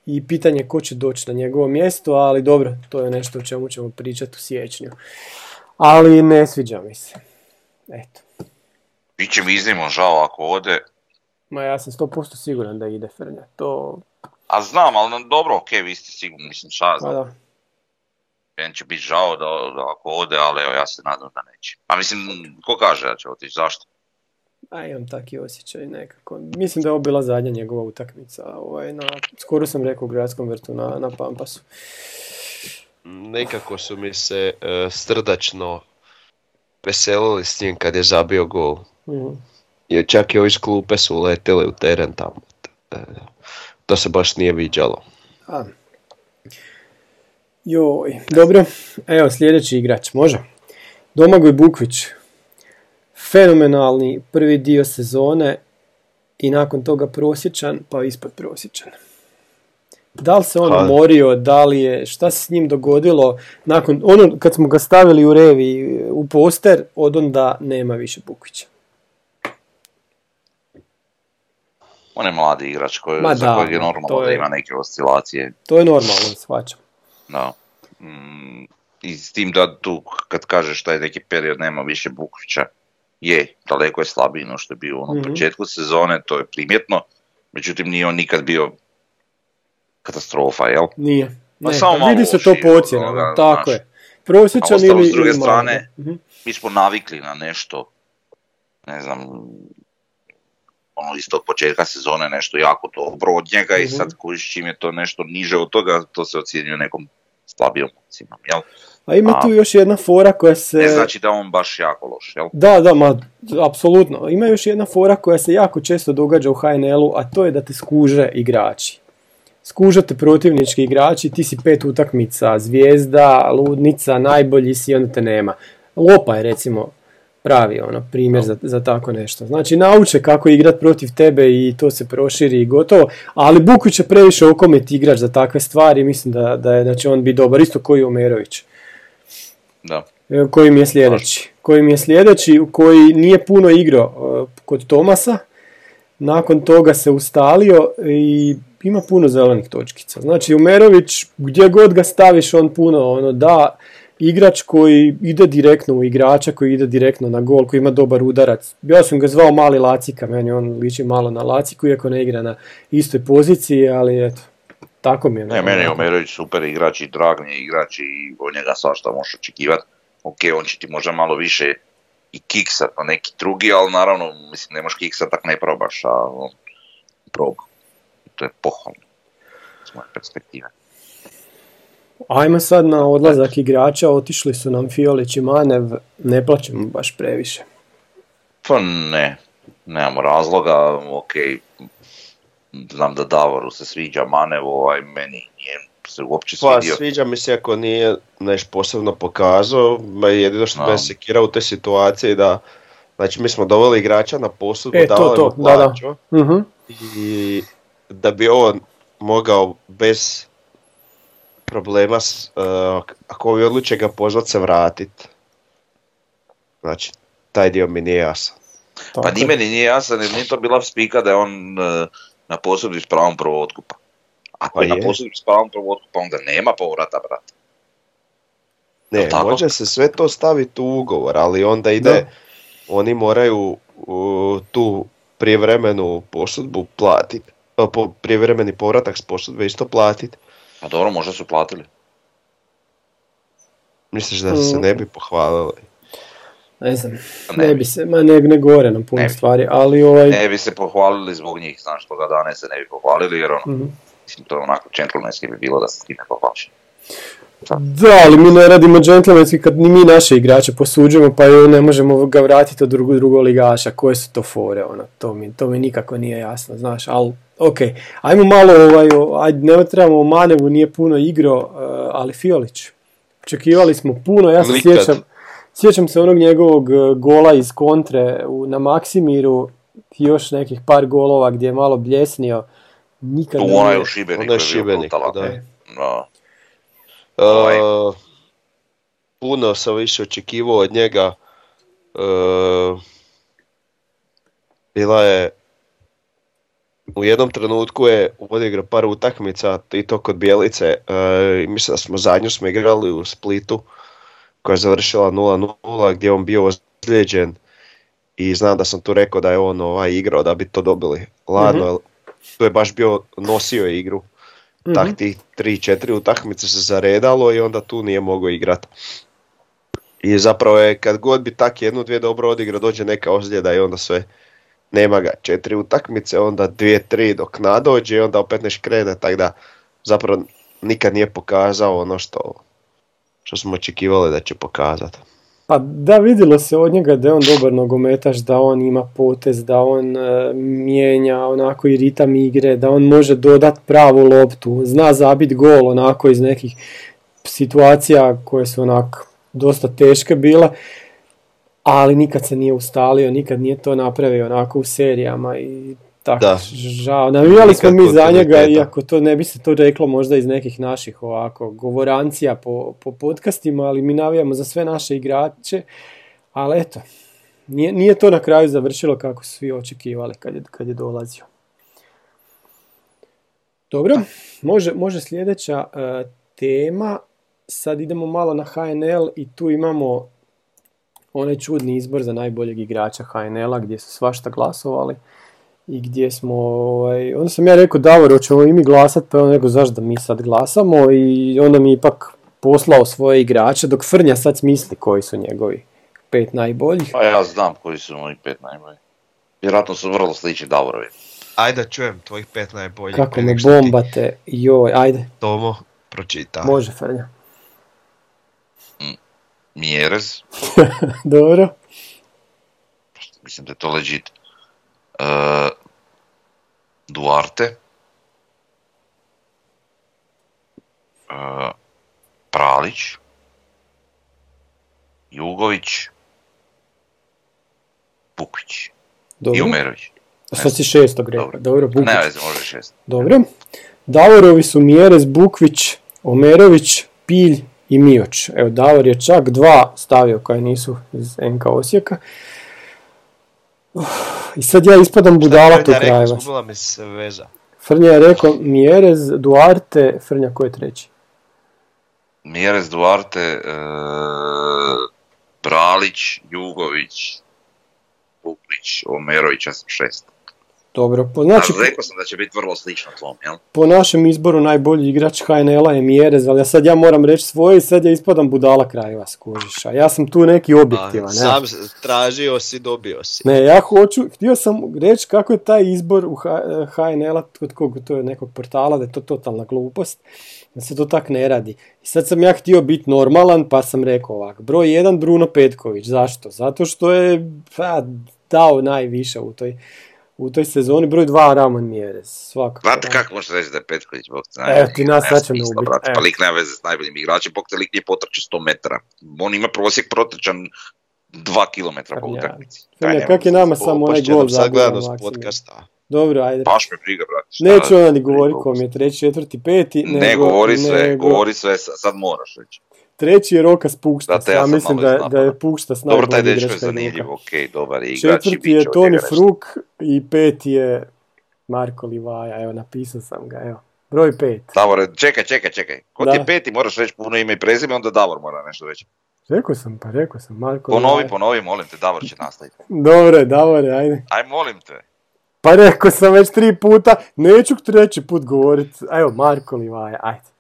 i pitanje ko će doći na njegovo mjesto, ali dobro, to je nešto o čemu ćemo pričati u siječnju. Ali ne sviđa mi se. Eto. Biće mi iznimno žao ako ode. Ma ja sam 100% siguran da ide Frnja. To... A znam, ali dobro, ok, vi ste sigurni, mislim, šta Pa znam. da. Meni će biti žao da, da ako ode, ali evo, ja se nadam da neće. A mislim, ko kaže da će otići, zašto? A imam taki osjećaj nekako. Mislim da je ovo bila zadnja njegova utakmica. Ovaj, na, skoro sam rekao u gradskom vrtu na, na Pampasu. Nekako su mi se e, strdačno veselili s njim kad je zabio gol. Mhm. Jer čak i ovi iz klupe su uletili u teren tamo. E, to se baš nije viđalo. A. Joj, dobro. Evo sljedeći igrač, može? Domagoj Bukvić. Fenomenalni prvi dio sezone i nakon toga prosječan, pa ispod prosječan. Da li se on Pa- umorio, da li je, šta se s njim dogodilo nakon, ono kad smo ga stavili u revi u poster, od onda nema više Bukvića. On je mladi igrač koji, Ma za da, kojeg je normalno da je- ima neke oscilacije. To je normalno, shvaćam. Da. Mm, I s tim da tu, kad kažeš da je neki period nema više Bukvića, je, daleko je slabiji no što je bio u onom Mhm. početku sezone, to je primjetno, međutim nije on nikad bio katastrofa, jel? Nije. Ne, samo vidi se to po ocjenama, onoga, tako je. Prosječan ili... s druge ili strane- da. Mhm. Mi smo navikli na nešto, ne znam, ono iz tog početka sezone nešto jako dobro od njega i Mhm. sad kojiš čim je to nešto niže od toga, to se ocjenjuje nekom slabijom ocjenom, jel? A ima A- tu još jedna fora koja se... Ne znači da on baš jako loš, jel? Da, da, ma, apsolutno. Ima još jedna fora koja se jako često događa u HNL-u, a to je da te skuže igrači. Skuže te protivnički igrači, ti si pet utakmica, zvijezda, ludnica, najbolji si, onda te nema. Lopa je recimo pravi ono, primjer za, za tako nešto. Znači nauče kako igrat protiv tebe i to se proširi i gotovo, ali Bukić je previše okomet igrač za takve stvari, mislim da, da, je, da će on biti dobar, isto koji Omerović. Da. Koji mi je sljedeći? Koji mi je sljedeći, koji nije puno igrao e, kod Tomasa, nakon toga se ustalio i ima puno zelenih točkica. Znači Umerović, gdje god ga staviš, on puno ono, da igrač koji ide direktno u igrača, koji ide direktno na gol, koji ima dobar udarac. Ja sam ga zvao mali Lacika, meni on liči malo na Laciku, iako ne igra na istoj poziciji, ali eto, tako mi je. Ne, meni je Omerović super igrač i drag mi je igrač i od njega svašta možeš očekivati. Ok, on će ti možda malo više i kiksat na neki drugi, ali naravno, mislim, ne možeš kiksat tak ne probaš, a on proba. To je pohvalno. S moje perspektive. Ajmo sad na odlazak igrača, otišli su nam Fiolić i Manev, ne plaćemo baš previše. Pa ne, nemamo razloga, ok, znam da Davoru se sviđa Manevo, ovaj, meni nije se uopće Pa svidio. sviđa mi se ako nije nešto posebno pokazao, jedino što Da. me sekira u toj situaciji da Znači mi smo doveli igrača na posudbu, E, to, davali to, mu da, da. plaću Mhm. i da bi on mogao bez problema, s, uh, ako ovi odluče ga pozvat se vratit. Znači, taj dio mi nije jasan. Pa Tako ni meni nije jasan jer nije to bila spika da je on e, na posudbi s pravom prvotkupa. Ako Pa je na posudbi s pravom prvotkupa onda nema povrata, brate. Ne, tako? može se sve to staviti u ugovor, ali onda ide, Da. oni moraju u, tu prijevremenu posudbu platiti. Po, prijevremeni povratak s posudbe isto platiti. Pa dobro, možda su platili. Misliš da se Mm. ne bi pohvalili? Ne znam, Pa ne bi se, ma ne, ne govore nam puno Ne bi. stvari, ali ovaj... Ne bi se pohvalili zbog njih, znaš, toga dane se ne bi pohvalili jer ono, Mhm. mislim, to je onako džentlmenski bi bilo da se s time pohvališ. Da, ali mi ne radimo džentlmenski kad ni mi naše igrače posuđujemo pa joj ne možemo ga vratiti od drugog drugo ligaša. Koje su to fore, ono, to mi, to mi nikako nije jasno, znaš, ali ok. Ajmo malo, ovaj, ajde, ne trebamo o Manevu, nije puno igro, uh, ali Fiolić. Očekivali smo puno, ja se Nikad. sjećam, sjećam se onog njegovog uh, gola iz kontre u, na Maksimiru i još nekih par golova gdje je malo bljesnio. Nikad Tu ne onaj nije- u Šibeniku je bio Šibenik, da. E, Da. Uh, Ovaj. puno sam više očekivao od njega. E, bila je u jednom trenutku je odigrao par utakmica i to kod Bijelice. E, mislim da smo zadnju smo igrali u Splitu koja je završila 0-0 gdje je on bio ozlijeđen i znam da sam tu rekao da je on ovaj, igrao da bi to dobili. Ladno, mm tu je baš bio nosio igru. mm Tak tih 3-4 utakmice se zaredalo i onda tu nije mogao igrati. I zapravo je kad god bi tak jednu, dvije dobro odigrao, dođe neka ozljeda i onda sve nema ga. Četiri utakmice, onda dvije, tri dok nadođe i onda opet neš krene, tako da zapravo nikad nije pokazao ono što, što smo očekivali da će pokazati. Pa da, vidjelo se od njega da je on dobar nogometaš, da on ima potez, da on e, mijenja onako i ritam igre, da on može dodat pravu loptu, zna zabit gol onako iz nekih situacija koje su onako dosta teške bile, ali nikad se nije ustalio, nikad nije to napravio onako u serijama i tako, da. žao. Navijali smo mi za njega, iako to ne bi se to reklo možda iz nekih naših ovako govorancija po, po podcastima, ali mi navijamo za sve naše igrače, ali eto, nije, nije to na kraju završilo kako su svi očekivali kad je, kad je dolazio. Dobro, može, može sljedeća e, tema. Sad idemo malo na HNL i tu imamo onaj čudni izbor za najboljeg igrača HNL-a gdje su svašta glasovali i gdje smo, ovaj, onda sam ja rekao Davor, hoćemo i mi glasat, pa on rekao zašto da mi sad glasamo i onda mi ipak poslao svoje igrače, dok Frnja sad smisli koji su njegovi pet najboljih. Pa ja znam koji su moji pet najboljih. Vjerojatno su vrlo slični Davorovi. Ajde čujem tvojih pet najboljih. Kako me bombate, joj, ajde. Tomo, pročita. Može Frnja. Mjerez. Dobro. Mislim da je to legit. Uh, Duarte, uh, Pralić, Jugović, Bukvić Dobro. i Umerović. Sad si šestog rekao. Dobro, Dobro Bukvić. Ne, može šest. Dobro. Davorovi su Mjerez, Bukvić, Omerović, Pilj i Mioć. Evo, Davor je čak dva stavio koje nisu iz NK Osijeka. I sad ja ispadam budala tu krajeva. Šta mi se veza. Frnja je rekao Mjerez, Duarte, Frnja ko je treći? Mjerez, Duarte, e, Bralić, Jugović, Puklić, Omerović, ja sam šest. Dobro, po, znači... rekao sam da će biti vrlo slično tvom, jel? Po našem izboru najbolji igrač HNL-a je Mjerez, ali ja sad ja moram reći svoje i sad ja ispadam budala kraj vas, kužiša. Ja sam tu neki objektivan. sam tražio si, dobio si. Ne, ja hoću, htio sam reći kako je taj izbor u HNL-a, kod kog to je nekog portala, da je to totalna glupost, da se to tak ne radi. I sad sam ja htio biti normalan, pa sam rekao ovak, broj 1 Bruno Petković, zašto? Zato što je pa, dao najviše u toj u toj sezoni broj 2 Ramon Mjerez. Svakako. Znate kako možete reći da je Petković, bog te Evo ti nas sad ćemo ubiti. Pa lik nema veze s najboljim igračem, bog te lik nije potrče 100 metara. On ima prosjek protrčan 2 km po utakmici. Ja, kak je nama samo onaj gol za podcasta. Dobro, ajde. Baš me briga, brate. Neću onda ni govori kom je treći, četvrti, peti. Ne, nego, govori sve, nego... govori sve, sad moraš reći. Treći je Rokas Pukstas, ja, mislim da, da je Pukstas najbolji Dobro, taj dečko je zanimljiv, ok, dobar je igrač. Četvrti je Toni Fruk i peti je Marko Livaja, evo napisao sam ga, evo. Broj pet. Davor, čekaj, čekaj, čekaj. Ko ti je peti, moraš reći puno ime i prezime, onda Davor mora nešto reći. Rekao sam, pa rekao sam, Marko Ponovi, Livaja. ponovi, molim te, Davor će nastaviti. Dobre, Davore, ajde. Aj, molim te. Pa rekao sam već tri puta, neću treći put govoriti. Evo, Marko Livaja, ajde.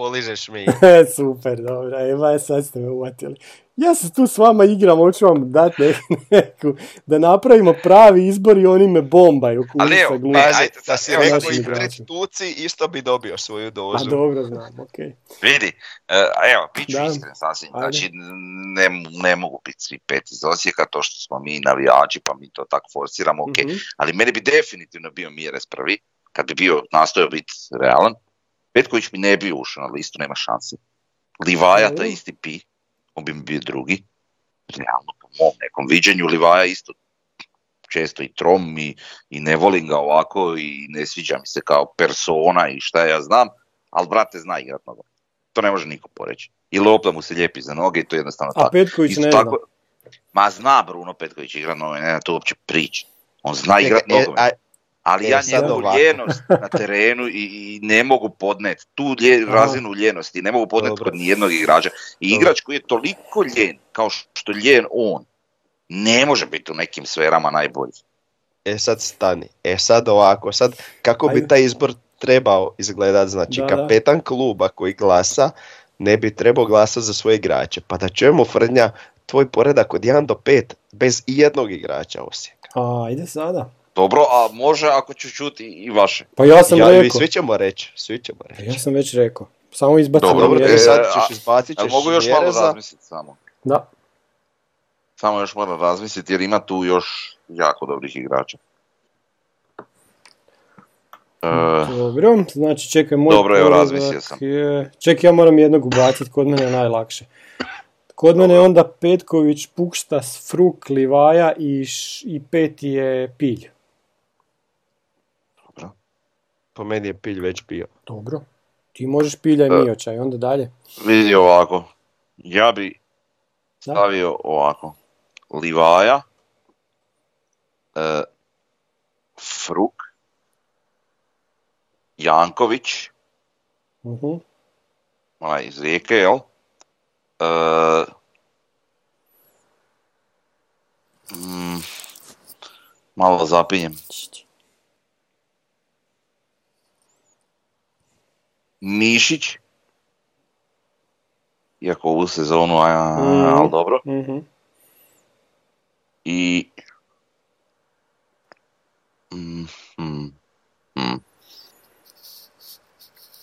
Poližeš mi. Super, dobro, evo sad ste me uvatili. Ja se tu s vama igram, hoću vam dati neku, da napravimo pravi izbor i oni me bombaju. Ali evo, ajde, da si rekao i pred tuci, isto bi dobio svoju dozu. A dobro, znam, okej. Okay. Vidi, uh, evo, bit ću iskren sasvim, znači ne, ne mogu biti svi pet iz Osijeka, to što smo mi navijači, pa mi to tako forsiramo, ok, mm-hmm. ali meni bi definitivno bio Mires prvi, kad bi bio nastojao biti realan, Petković mi ne bi ušao na listu, nema šanse. Livaja, taj isti pi, on bi mi bio drugi. Realno, po mom nekom viđenju, Livaja isto često i trom i, i ne volim ga ovako i ne sviđa mi se kao persona i šta ja znam, ali brate zna igrat To ne može niko poreći. i lopta mu se lijepi za noge i to je jednostavno A tako. Petković Isto ne tako- zna. Ma zna Bruno Petković igra nogomet, ne to uopće prič. On zna igrat e, nogomet. Ali e, ja njegovu ovako. ljenost na terenu i, i ne mogu podnet tu lje, razinu ljenosti, ne mogu podnet Dobro. kod nijednog igrača. I igrač koji je toliko ljen, kao što je ljen on, ne može biti u nekim sferama najbolji. E sad stani, e sad ovako, sad kako bi taj izbor trebao izgledat, znači Da, da. kapetan kluba koji glasa ne bi trebao glasati za svoje igrače, pa da čujemo Frnja tvoj poredak od 1 do 5 bez ijednog igrača Osijeka. A, ajde sada. Dobro, a može ako ću čuti i vaše. Pa ja sam Ja, rekao. svi ćemo reći, svi ćemo reći. Ja sam već rekao. Samo izbacim Dobro, Dobro, mjere. e, sad E, ćeš a- izbacit ćeš mogu još malo razmisliti samo. Da. Samo još moram razmisliti jer ima tu još jako dobrih igrača. E, Dobro, znači čekaj, moj Dobro, evo, razmislio sam. Je... Čekaj, ja moram jednog ubaciti, kod mene je najlakše. Kod mene je onda Petković, Pukštas, Fruk, Livaja i, š- i peti je Pilj. Po meni je pilj već bio. Dobro. Ti možeš Pilja i Da. Mioća i onda dalje. vidi ovako. Ja bi Da. stavio ovako. Livaja. e, Fruk. Janković. Mhm. onaj iz Rijeke, jel? E, mm, malo zapinjem. Mišić. Iako ovu sezonu, a, Mhm. ali dobro. Mhm. I... Mm, mm, mm.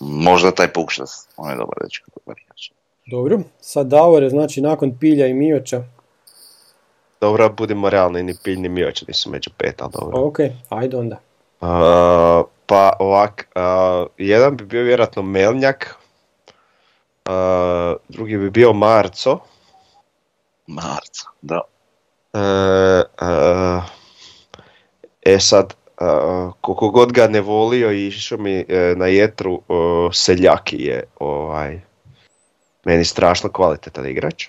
Možda taj Pukštas, on je dobar dečko, dobar igrač. Dobro, sad Davore, znači nakon Pilja i Mioća. Dobro, budimo realni, ni pilj ni mioć nisu među pet, ali dobro. Ok, ajde onda. Uh, pa ovak, uh, jedan bi bio vjerojatno Melnjak, uh, drugi bi bio Marco, Marca, da. uh, uh, e sad, uh, koliko god ga ne volio i išao mi e, na jetru, uh, Seljaki je ovaj, meni strašno kvalitetan igrač.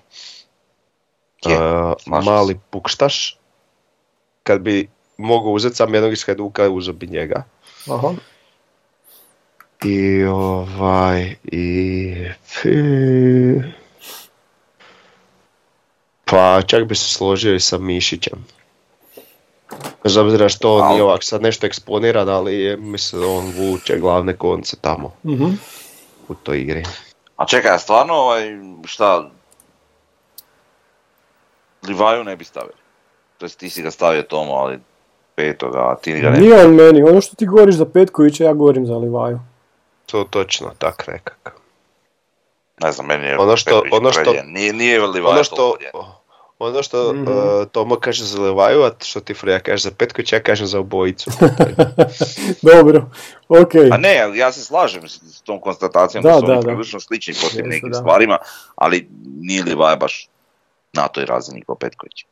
Je, Uh, mali pukštaš, kad bi mogao uzeti sam jednog iz Hajduka, uzeo bi njega. Aha. I ovaj, i... Pa čak bi se složio i sa Mišićem. Bez obzira što on nije ovak sad nešto eksponiran, ali je, mislim, on vuče glavne konce tamo Mhm. u toj igri. A čekaj, a stvarno, ovaj, šta, Livaju ne bi stavili. To jest ti si ga stavio Tomo, ali petoga, a ti ga ne Nije on meni, ono što ti govoriš za Petkovića, ja govorim za Livaju. To točno, tak nekak. Ne znam, meni je Ono što- Petrović ono što- preljen. Nije, nije Livaja Ono što, ono što Mhm. uh, Tomo kaže za Levaju, a što ti Freja kaže za Petkovića, ja kažem za obojicu. Dobro, ok. A ne, ali ja se slažem s, s tom konstatacijom Da, da, su da, oni prilično slični po tim nekim da. stvarima, ali nije Livaja baš na toj razini kao Petković.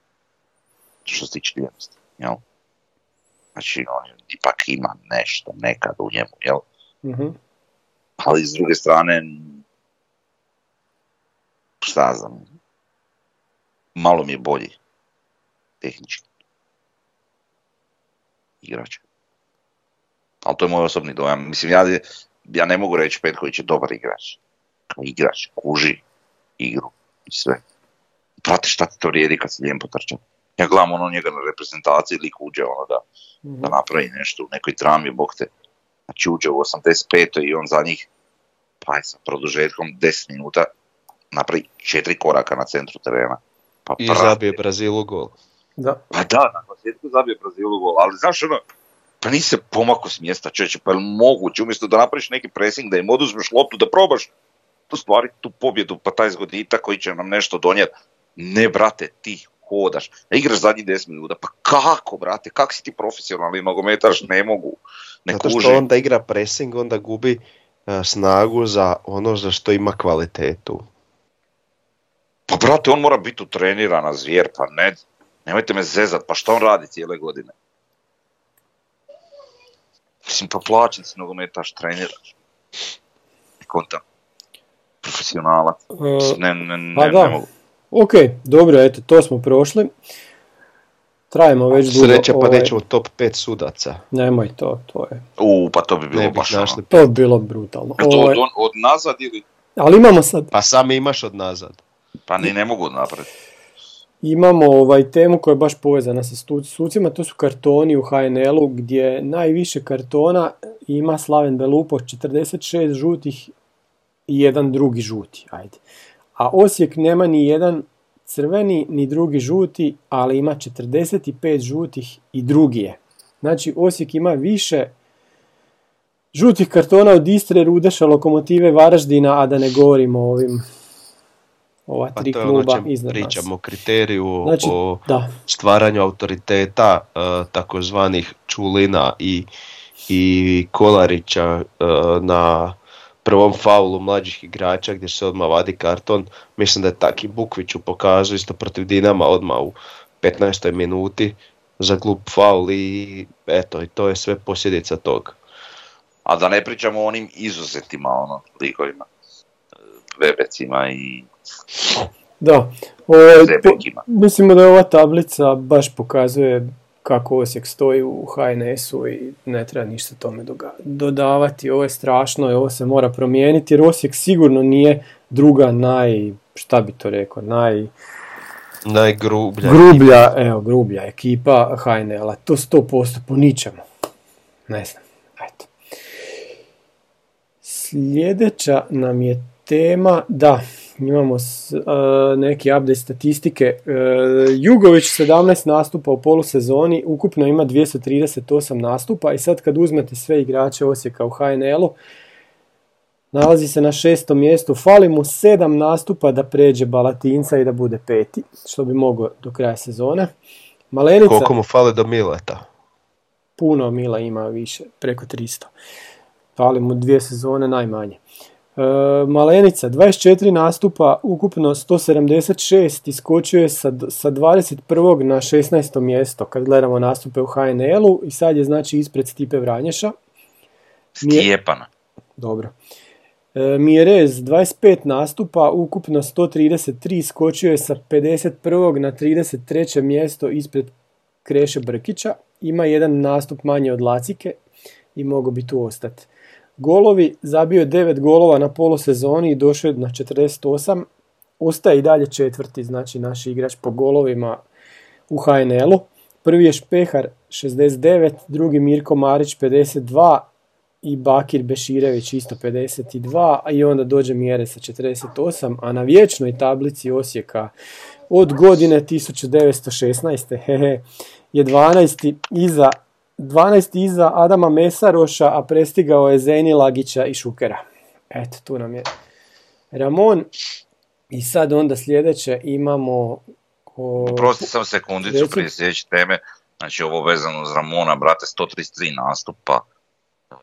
Što se tiče ljenosti, jel? Znači, on ipak ima nešto nekad u njemu, jel? Mhm. ali s druge strane, šta znam, malo mi je bolji tehnički igrač. Ali to je moj osobni dojam. Mislim, ja, ja ne mogu reći Petković je dobar igrač. Kao igrač, kuži igru i sve. Prati šta ti to vrijedi kad si lijem potrča. Ja gledam ono njega na reprezentaciji, lik uđe ono da, Mhm. da napravi nešto u nekoj trami, bog te. Znači uđe u 85. i on za njih, pa je sa produžetkom 10 minuta, napravi četiri koraka na centru terena. Pa, I brate, zabije Brazilu gol. Da. Pa da, na posljedku zabije Brazilu gol, ali znaš ono, pa nisi se pomakao s mjesta čovječe, pa je moguće, umjesto da napraviš neki pressing, da im oduzmeš loptu, da probaš tu stvari, tu pobjedu, pa taj zgoditak koji će nam nešto donijeti. Ne, brate, ti hodaš, igraš zadnjih 10 minuta, pa kako, brate, kak si ti profesionalni nogometaš, ne mogu, ne Zato kuži. što onda igra pressing, onda gubi e, snagu za ono za što ima kvalitetu. Pa brate, on mora biti utrenirana zvijer, pa ne, nemojte me zezat, pa što on radi cijele godine? Mislim, pa plaćen si nogometaš, treniraš. Ne kontam. profesionalac. E, Ne, ne, ne, pa ne da. mogu. Ok, dobro, eto, to smo prošli. Trajimo već dugo. Sreća pa ovaj, nećemo top 5 sudaca. Nemoj to, to je. U, pa to bi bilo baš ono. našli. To bi bilo brutalno. To Ovaj, od, od nazad ili? ali imamo sad Pa sam imaš od nazad. Pa ni ne mogu napraviti. Imamo ovaj temu koja je baš povezana sa sucima, to su kartoni u HNL-u gdje najviše kartona ima Slaven Belupo 46 žutih i jedan drugi žuti, ajde. A Osijek nema ni jedan crveni ni drugi žuti, ali ima 45 žutih i drugi je. Znači Osijek ima više žutih kartona od Istre, Rudeša, Lokomotive, Varaždina, a da ne govorimo o ovim ova Pa tri to je ono kluba čem iznad pričamo o kriteriju, Znači, o da, stvaranju autoriteta e, takozvanih Čulina i, i Kolarića e, na prvom faulu mlađih igrača gdje se odmah vadi karton. Mislim da je taki Bukviću pokazao isto protiv Dinama odmah u 15. minuti za glup faul i eto, i to je sve posljedica toga. A da ne pričamo o onim izuzetima, ono, likovima. Vebecima i da. Ovaj, po- Zebekima. mislimo da je ova tablica baš pokazuje kako Osijek stoji u HNS-u i ne treba ništa tome dodavati. Ovo je strašno i ovo se mora promijeniti jer Osijek sigurno nije druga naj, šta bi to rekao, naj... Najgrublja. Grublja, evo, grublja ekipa HNL-a, to 100% po ničemu. Ne znam, eto. Sljedeća nam je tema, da, imamo s- e, neki update statistike. E, Jugović 17 nastupa u polusezoni, ukupno ima 238 nastupa i sad kad uzmete sve igrače Osijeka u HNL-u, Nalazi se na šestom mjestu, fali mu sedam nastupa da pređe Balatinca i da bude peti, što bi mogao do kraja sezone. Malenica, Koliko mu fale do Mileta? puno Mila ima više, preko 300. Fali mu dvije sezone najmanje. E, Malenica, 24 nastupa, ukupno 176, iskočio je sa, sa 21. na 16. mjesto kad gledamo nastupe u HNL-u i sad je znači ispred Stipe Vranješa. Stjepana. Dobro. E, Mjerez, 25 nastupa, ukupno 133, skočio je sa 51. na 33. mjesto ispred Kreše Brkića. Ima jedan nastup manje od Lacike i mogu bi tu ostati. Golovi, zabio je 9 golova na polosezoni i došao je na 48. Ostaje i dalje četvrti, znači naš igrač po golovima u HNL-u. Prvi je Špehar 69, drugi Mirko Marić 52, i Bakir Beširević isto 52, a i onda dođe Mjere sa 48, a na vječnoj tablici Osijeka od godine 1916. hehe, je 12. iza 12. iza Adama Mesaroša, a prestigao je Zeni Lagića i Šukera. Eto, tu nam je Ramon. I sad onda sljedeće imamo... o, Prosti sam sekundicu Reci. prije sljedeće teme. Znači ovo vezano uz Ramona, brate, 133 nastupa. e,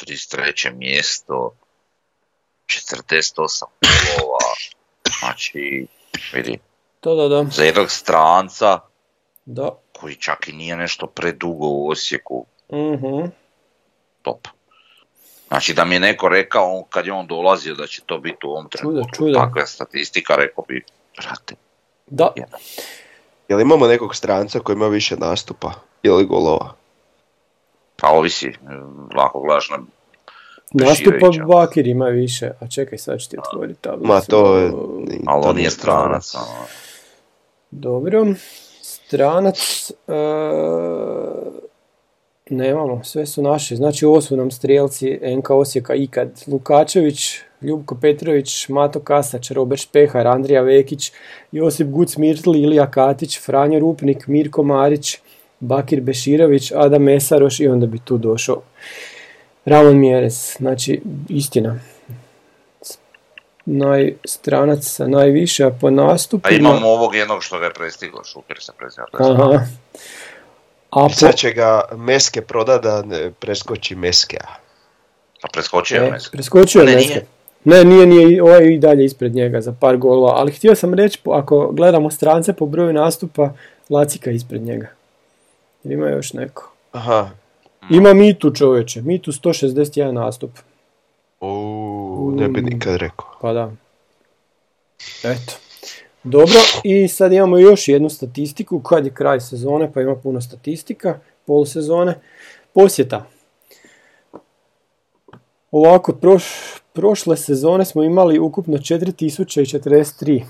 33. mjesto. 48 golova. Znači, vidi, Da, da, da. za jednog stranca da. Koji čak i nije nešto predugo u Osijeku, Mhm. top. Znači da mi je neko rekao kad je on dolazio da će to biti u ovom trenutku takva statistika, rekao bi, brate, Da, jedan. Jel imamo nekog stranca koji ima više nastupa ili golova? Pa ovisi, e, lako gledaš na Nastupa. Bakir ima više, a čekaj sad ću ti otvoriti tablicu. Ma to je... ali to on nije stranac. ono. Dobro, stranac, e, nemamo, sve su naši, znači ovo su nam strijelci NK Osijeka ikad. Lukačević, Ljubko Petrović, Mato Kasač, Robert Špehar, Andrija Vekić, Josip Guc Mirtli, Ilija Katić, Franjo Rupnik, Mirko Marić, Bakir Beširović, Adam Mesaroš i onda bi tu došao Ramon Mjerez, znači istina. Naj, stranac sa najviše, a po A nastupima... imamo ovog jednog što ga je prestiglo, Šuker se. Aha. A po, Sad će ga Meske proda da ne preskoči Meskea. Pa preskočio je e, Meske. preskočio je Ne, Meske. nije. Ne, nije, nije, ovaj je i dalje ispred njega za par golova, ali htio sam reći, po- ako gledamo strance po broju nastupa, Lacika je ispred njega. Ima još neko. Aha, Ima Mitu čovječe, Mitu 161 nastup. U, ne bi nikad rekao. Pa da. Eto. Dobro, i sad imamo još jednu statistiku, kad je kraj sezone, pa ima puno statistika, polusezone. Posjeta. Ovako, proš, prošle sezone smo imali ukupno 4043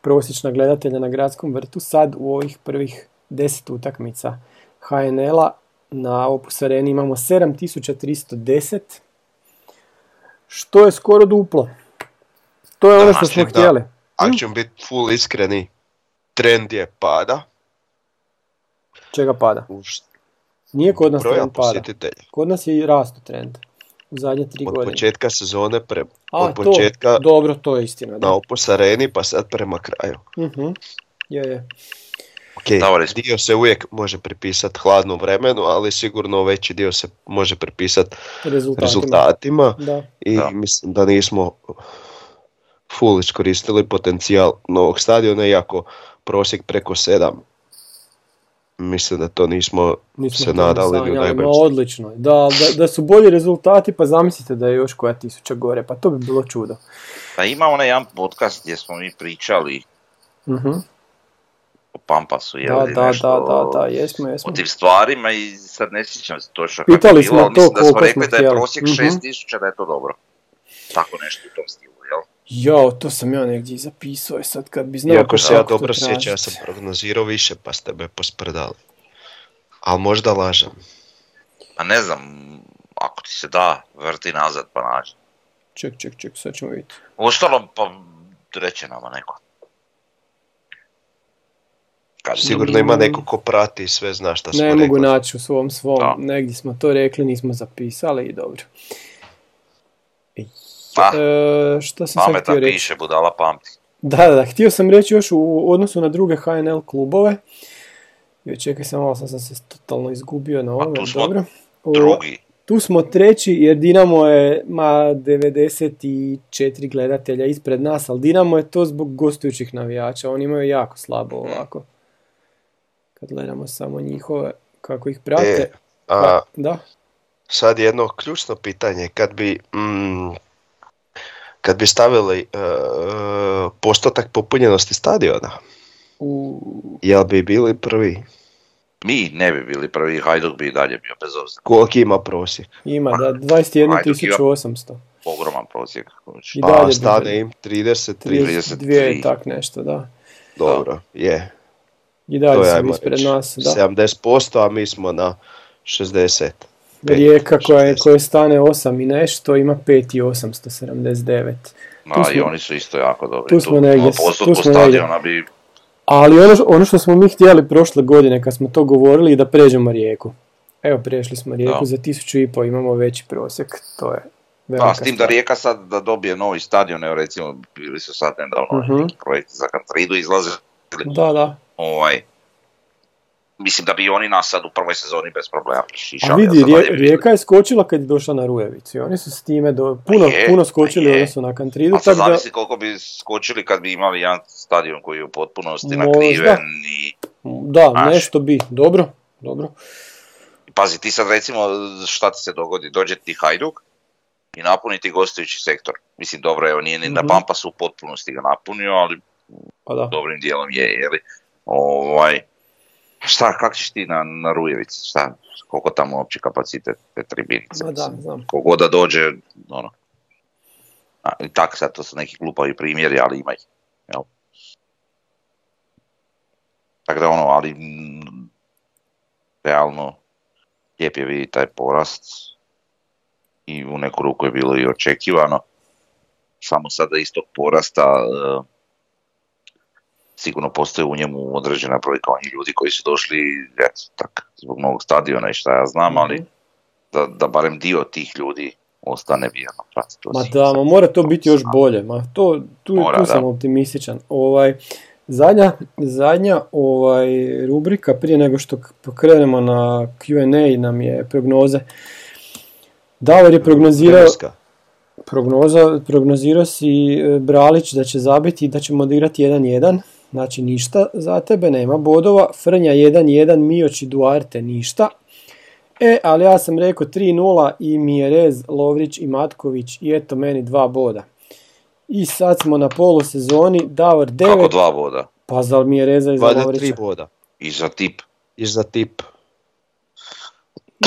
prosječna gledatelja na gradskom vrtu, sad u ovih prvih 10 utakmica HNL-a na Opus Areni imamo 7310, što je skoro duplo. To je ono što smo Da. htjeli. Ako ćemo biti full iskreni, trend je pada. Čega pada? Nije kod nas trend pada. Kod nas je i rastu trend. U zadnje tri Od godine. početka sezone pre, A, od to, početka dobro, to je istina. Da. na Opus Areni pa sad prema kraju. Mhm. Je, je. Ok, Davori, s- dio se uvijek može pripisati hladnom vremenu, ali sigurno veći dio se može pripisati Rezultatima. rezultatima Da. i Da. mislim da nismo full iskoristili potencijal novog stadiona, iako prosjek preko 7. Mislim da to nismo Nismo se nadali sanjali, najboljem odlično. Da, da, da su bolji rezultati, pa zamislite da je još koja tisuća gore, pa to bi bilo čudo. Pa ima onaj jedan podcast gdje smo mi pričali Mhm. O Pampasu, je Da, li da, nešto da, da, da, jesmo, o jesmo. tim stvarima i sad ne sjećam se točno kako je Pitali bilo, ali to mislim da smo rekli smo da je prosjek Mhm. 6000 da je to dobro. Tako nešto u tom stilu, jel? Jao, to sam ja negdje i zapisao, e sad kad bi znao Iako se ja dobro sjećam, ja sam prognozirao više pa ste me posprdali. Ali možda lažem. A ne znam, ako ti se da, vrti nazad pa nađi. Ček, ček, ček, sad ćemo vidjeti. Uostalom, pa reće nama neko. Kad Sigurno ima neko ko prati i sve zna šta smo Ne mogu rekli. naći u svom svom, Da. negdje smo to rekli, nismo zapisali i dobro. Pa, E, što sam sad htio reći? piše, budala pamti. Da, da, da, htio sam reći još u odnosu na druge HNL klubove. Joj, čekaj, sam malo sam, sam se totalno izgubio na ovome, tu smo dobro. O, Drugi, tu smo treći jer Dinamo je, ma 94 gledatelja ispred nas, ali Dinamo je to zbog gostujućih navijača, oni imaju jako slabo ovako. Kad gledamo samo njihove, kako ih prate. E, a, Pa, da, sad jedno ključno pitanje, kad bi, mm, kad bi stavili e, postotak popunjenosti stadiona, u, jel bi bili prvi? mi ne bi bili prvi, Hajduk bi i dalje bio bez obzira. Koliki ima prosjek? ima da Hajduk 21.800. Ogroman prosjek. I Pa dalje bi stane im 30, 30, 32 i tak nešto, da. dobro, je. I To dalje je, su ajmo ispred reći, nas, da. 70%, a mi smo na 60. Rijeka koja, je, 60. koja stane 8 i nešto ima 5 i 879. No, Tu i oni su isto jako dobri. tu smo negdje, tu smo negdje. stadiona bi... Ali ono, ono što smo mi htjeli prošle godine kad smo to govorili da pređemo Rijeku. Evo prešli smo Rijeku Da. za 1000 i po, imamo veći prosjek, to je velika Da, s tim da. Rijeka sad da dobije novi stadion, evo recimo bili su sad nedavno neki projekti za Kantridu izlaze. Da, da. Ovaj, mislim da bi oni nas sad u prvoj sezoni bez problema A prešišali. vidi, Rije-. Rijeka je skočila kad je došla na Rujevicu i oni su s time do, puno, je, puno pa skočili odnosu na Kantridu, A sad da zamisli koliko bi skočili kad bi imali jedan stadion koji je u potpunosti Možda. nakriven i da, Znaš. nešto bi, dobro, dobro. Pazi, ti sad recimo šta ti se dogodi, dođe ti Hajduk i napuni ti gostujući sektor. Mislim, dobro, evo, nije ni na Mhm. Pampasu u potpunosti ga napunio, ali Pa da. dobrim dijelom je, jeli. Ovaj, šta, kak ćeš ti na, na Rujevici, šta, koliko tamo uopće kapacitet te tribinice, da, znam. Kogod da dođe, ono, a, i tak sad, to su neki glupavi primjeri, ali ima ih, jel. Tako da ono, ali mm, realno lijep je vidjeti taj porast i u neku ruku je bilo i očekivano. Samo sada iz tog porasta e, sigurno postoji u njemu određena brojka onih ljudi koji su došli eto, tak, zbog novog stadiona i šta ja znam, ali Mhm. da, da barem dio tih ljudi ostane vjerno pratiti to Ma da, ma mora to biti još bolje, ma to, tu, Mora, tu da. sam optimističan. Ovaj, zadnja, zadnja ovaj, rubrika prije nego što pokrenemo na Q&A nam je prognoze. Davor je prognozirao, Hrvatska. prognoza, prognozirao si e, Bralić da će zabiti i da ćemo odigrati 1-1. Znači ništa za tebe, nema bodova. Frnja 1-1, Mioć i Duarte ništa. E, ali ja sam rekao 3-0 i Mjerez, Lovrić i Matković i eto meni dva boda. I sad smo na polusezoni, Davor 9, Kako dva boda? pa za Mjereza i za Valjda tri Lovrića. boda. I za tip. I za tip.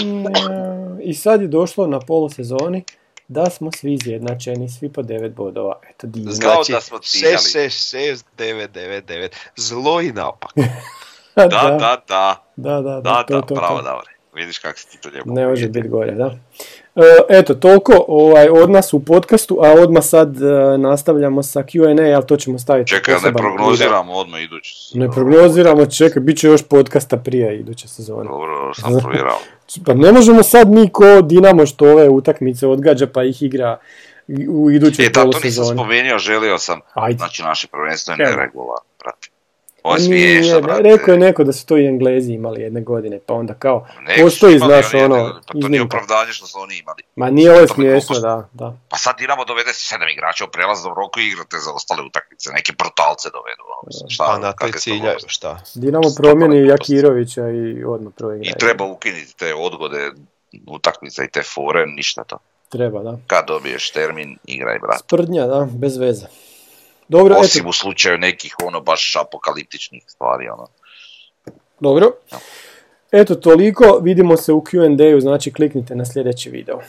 Mm, I sad je došlo na polusezoni da smo svi izjednačeni, svi po 9 bodova. Eto, divno. Znači, da smo ciljali. 6, 6, 9, 9, 9. Zlo i napak. Da, da, da. da, da, da, Da, to, da, to, bravo to. Davore. Vidiš kako si ti to lijepo. Ne može biti gore, da. E, Eto, toliko ovaj, od nas u podcastu, a odmah sad e, nastavljamo sa Q&A, ali to ćemo staviti. Čekaj, ne prognoziramo odmah idući. Ne prognoziramo, čekaj, bit će još podcasta prije iduće sezone. Dobro, sam provjerao. Pa ne možemo sad mi ko Dinamo što ove utakmice odgađa pa ih igra u idućoj E, da, to nisam spomenuo, želio sam. Ajde. Znači, naše prvenstvo je neregularno, brate. Ovo smiješno, ne, brate. rekao je neko da su to i Englezi imali jedne godine, pa onda kao, Nego postoji, znaš, jedne ono, godine, Pa to nije opravdanje što su oni imali. Ma nije ovo smiješno, da, da. Pa sad Dinamo dovede sedam igrača u prelaznom roku i igrate za ostale utakmice. Neke brutalce dovedu. Ono, mislim, Šta, Pa na su ciljaju, šta? Dinamo promijeni. Jakirovića i odmah proigra. I treba ukinuti te odgode utakmice i te fore, ništa to. Treba, da. Kad dobiješ termin, igraj, brate. Sprdnja, da, bez veze. Dobro, Osim eto, u slučaju nekih ono baš apokaliptičnih stvari, ono. dobro. Eto, toliko, vidimo se u Q&A-u, znači kliknite na sljedeći video.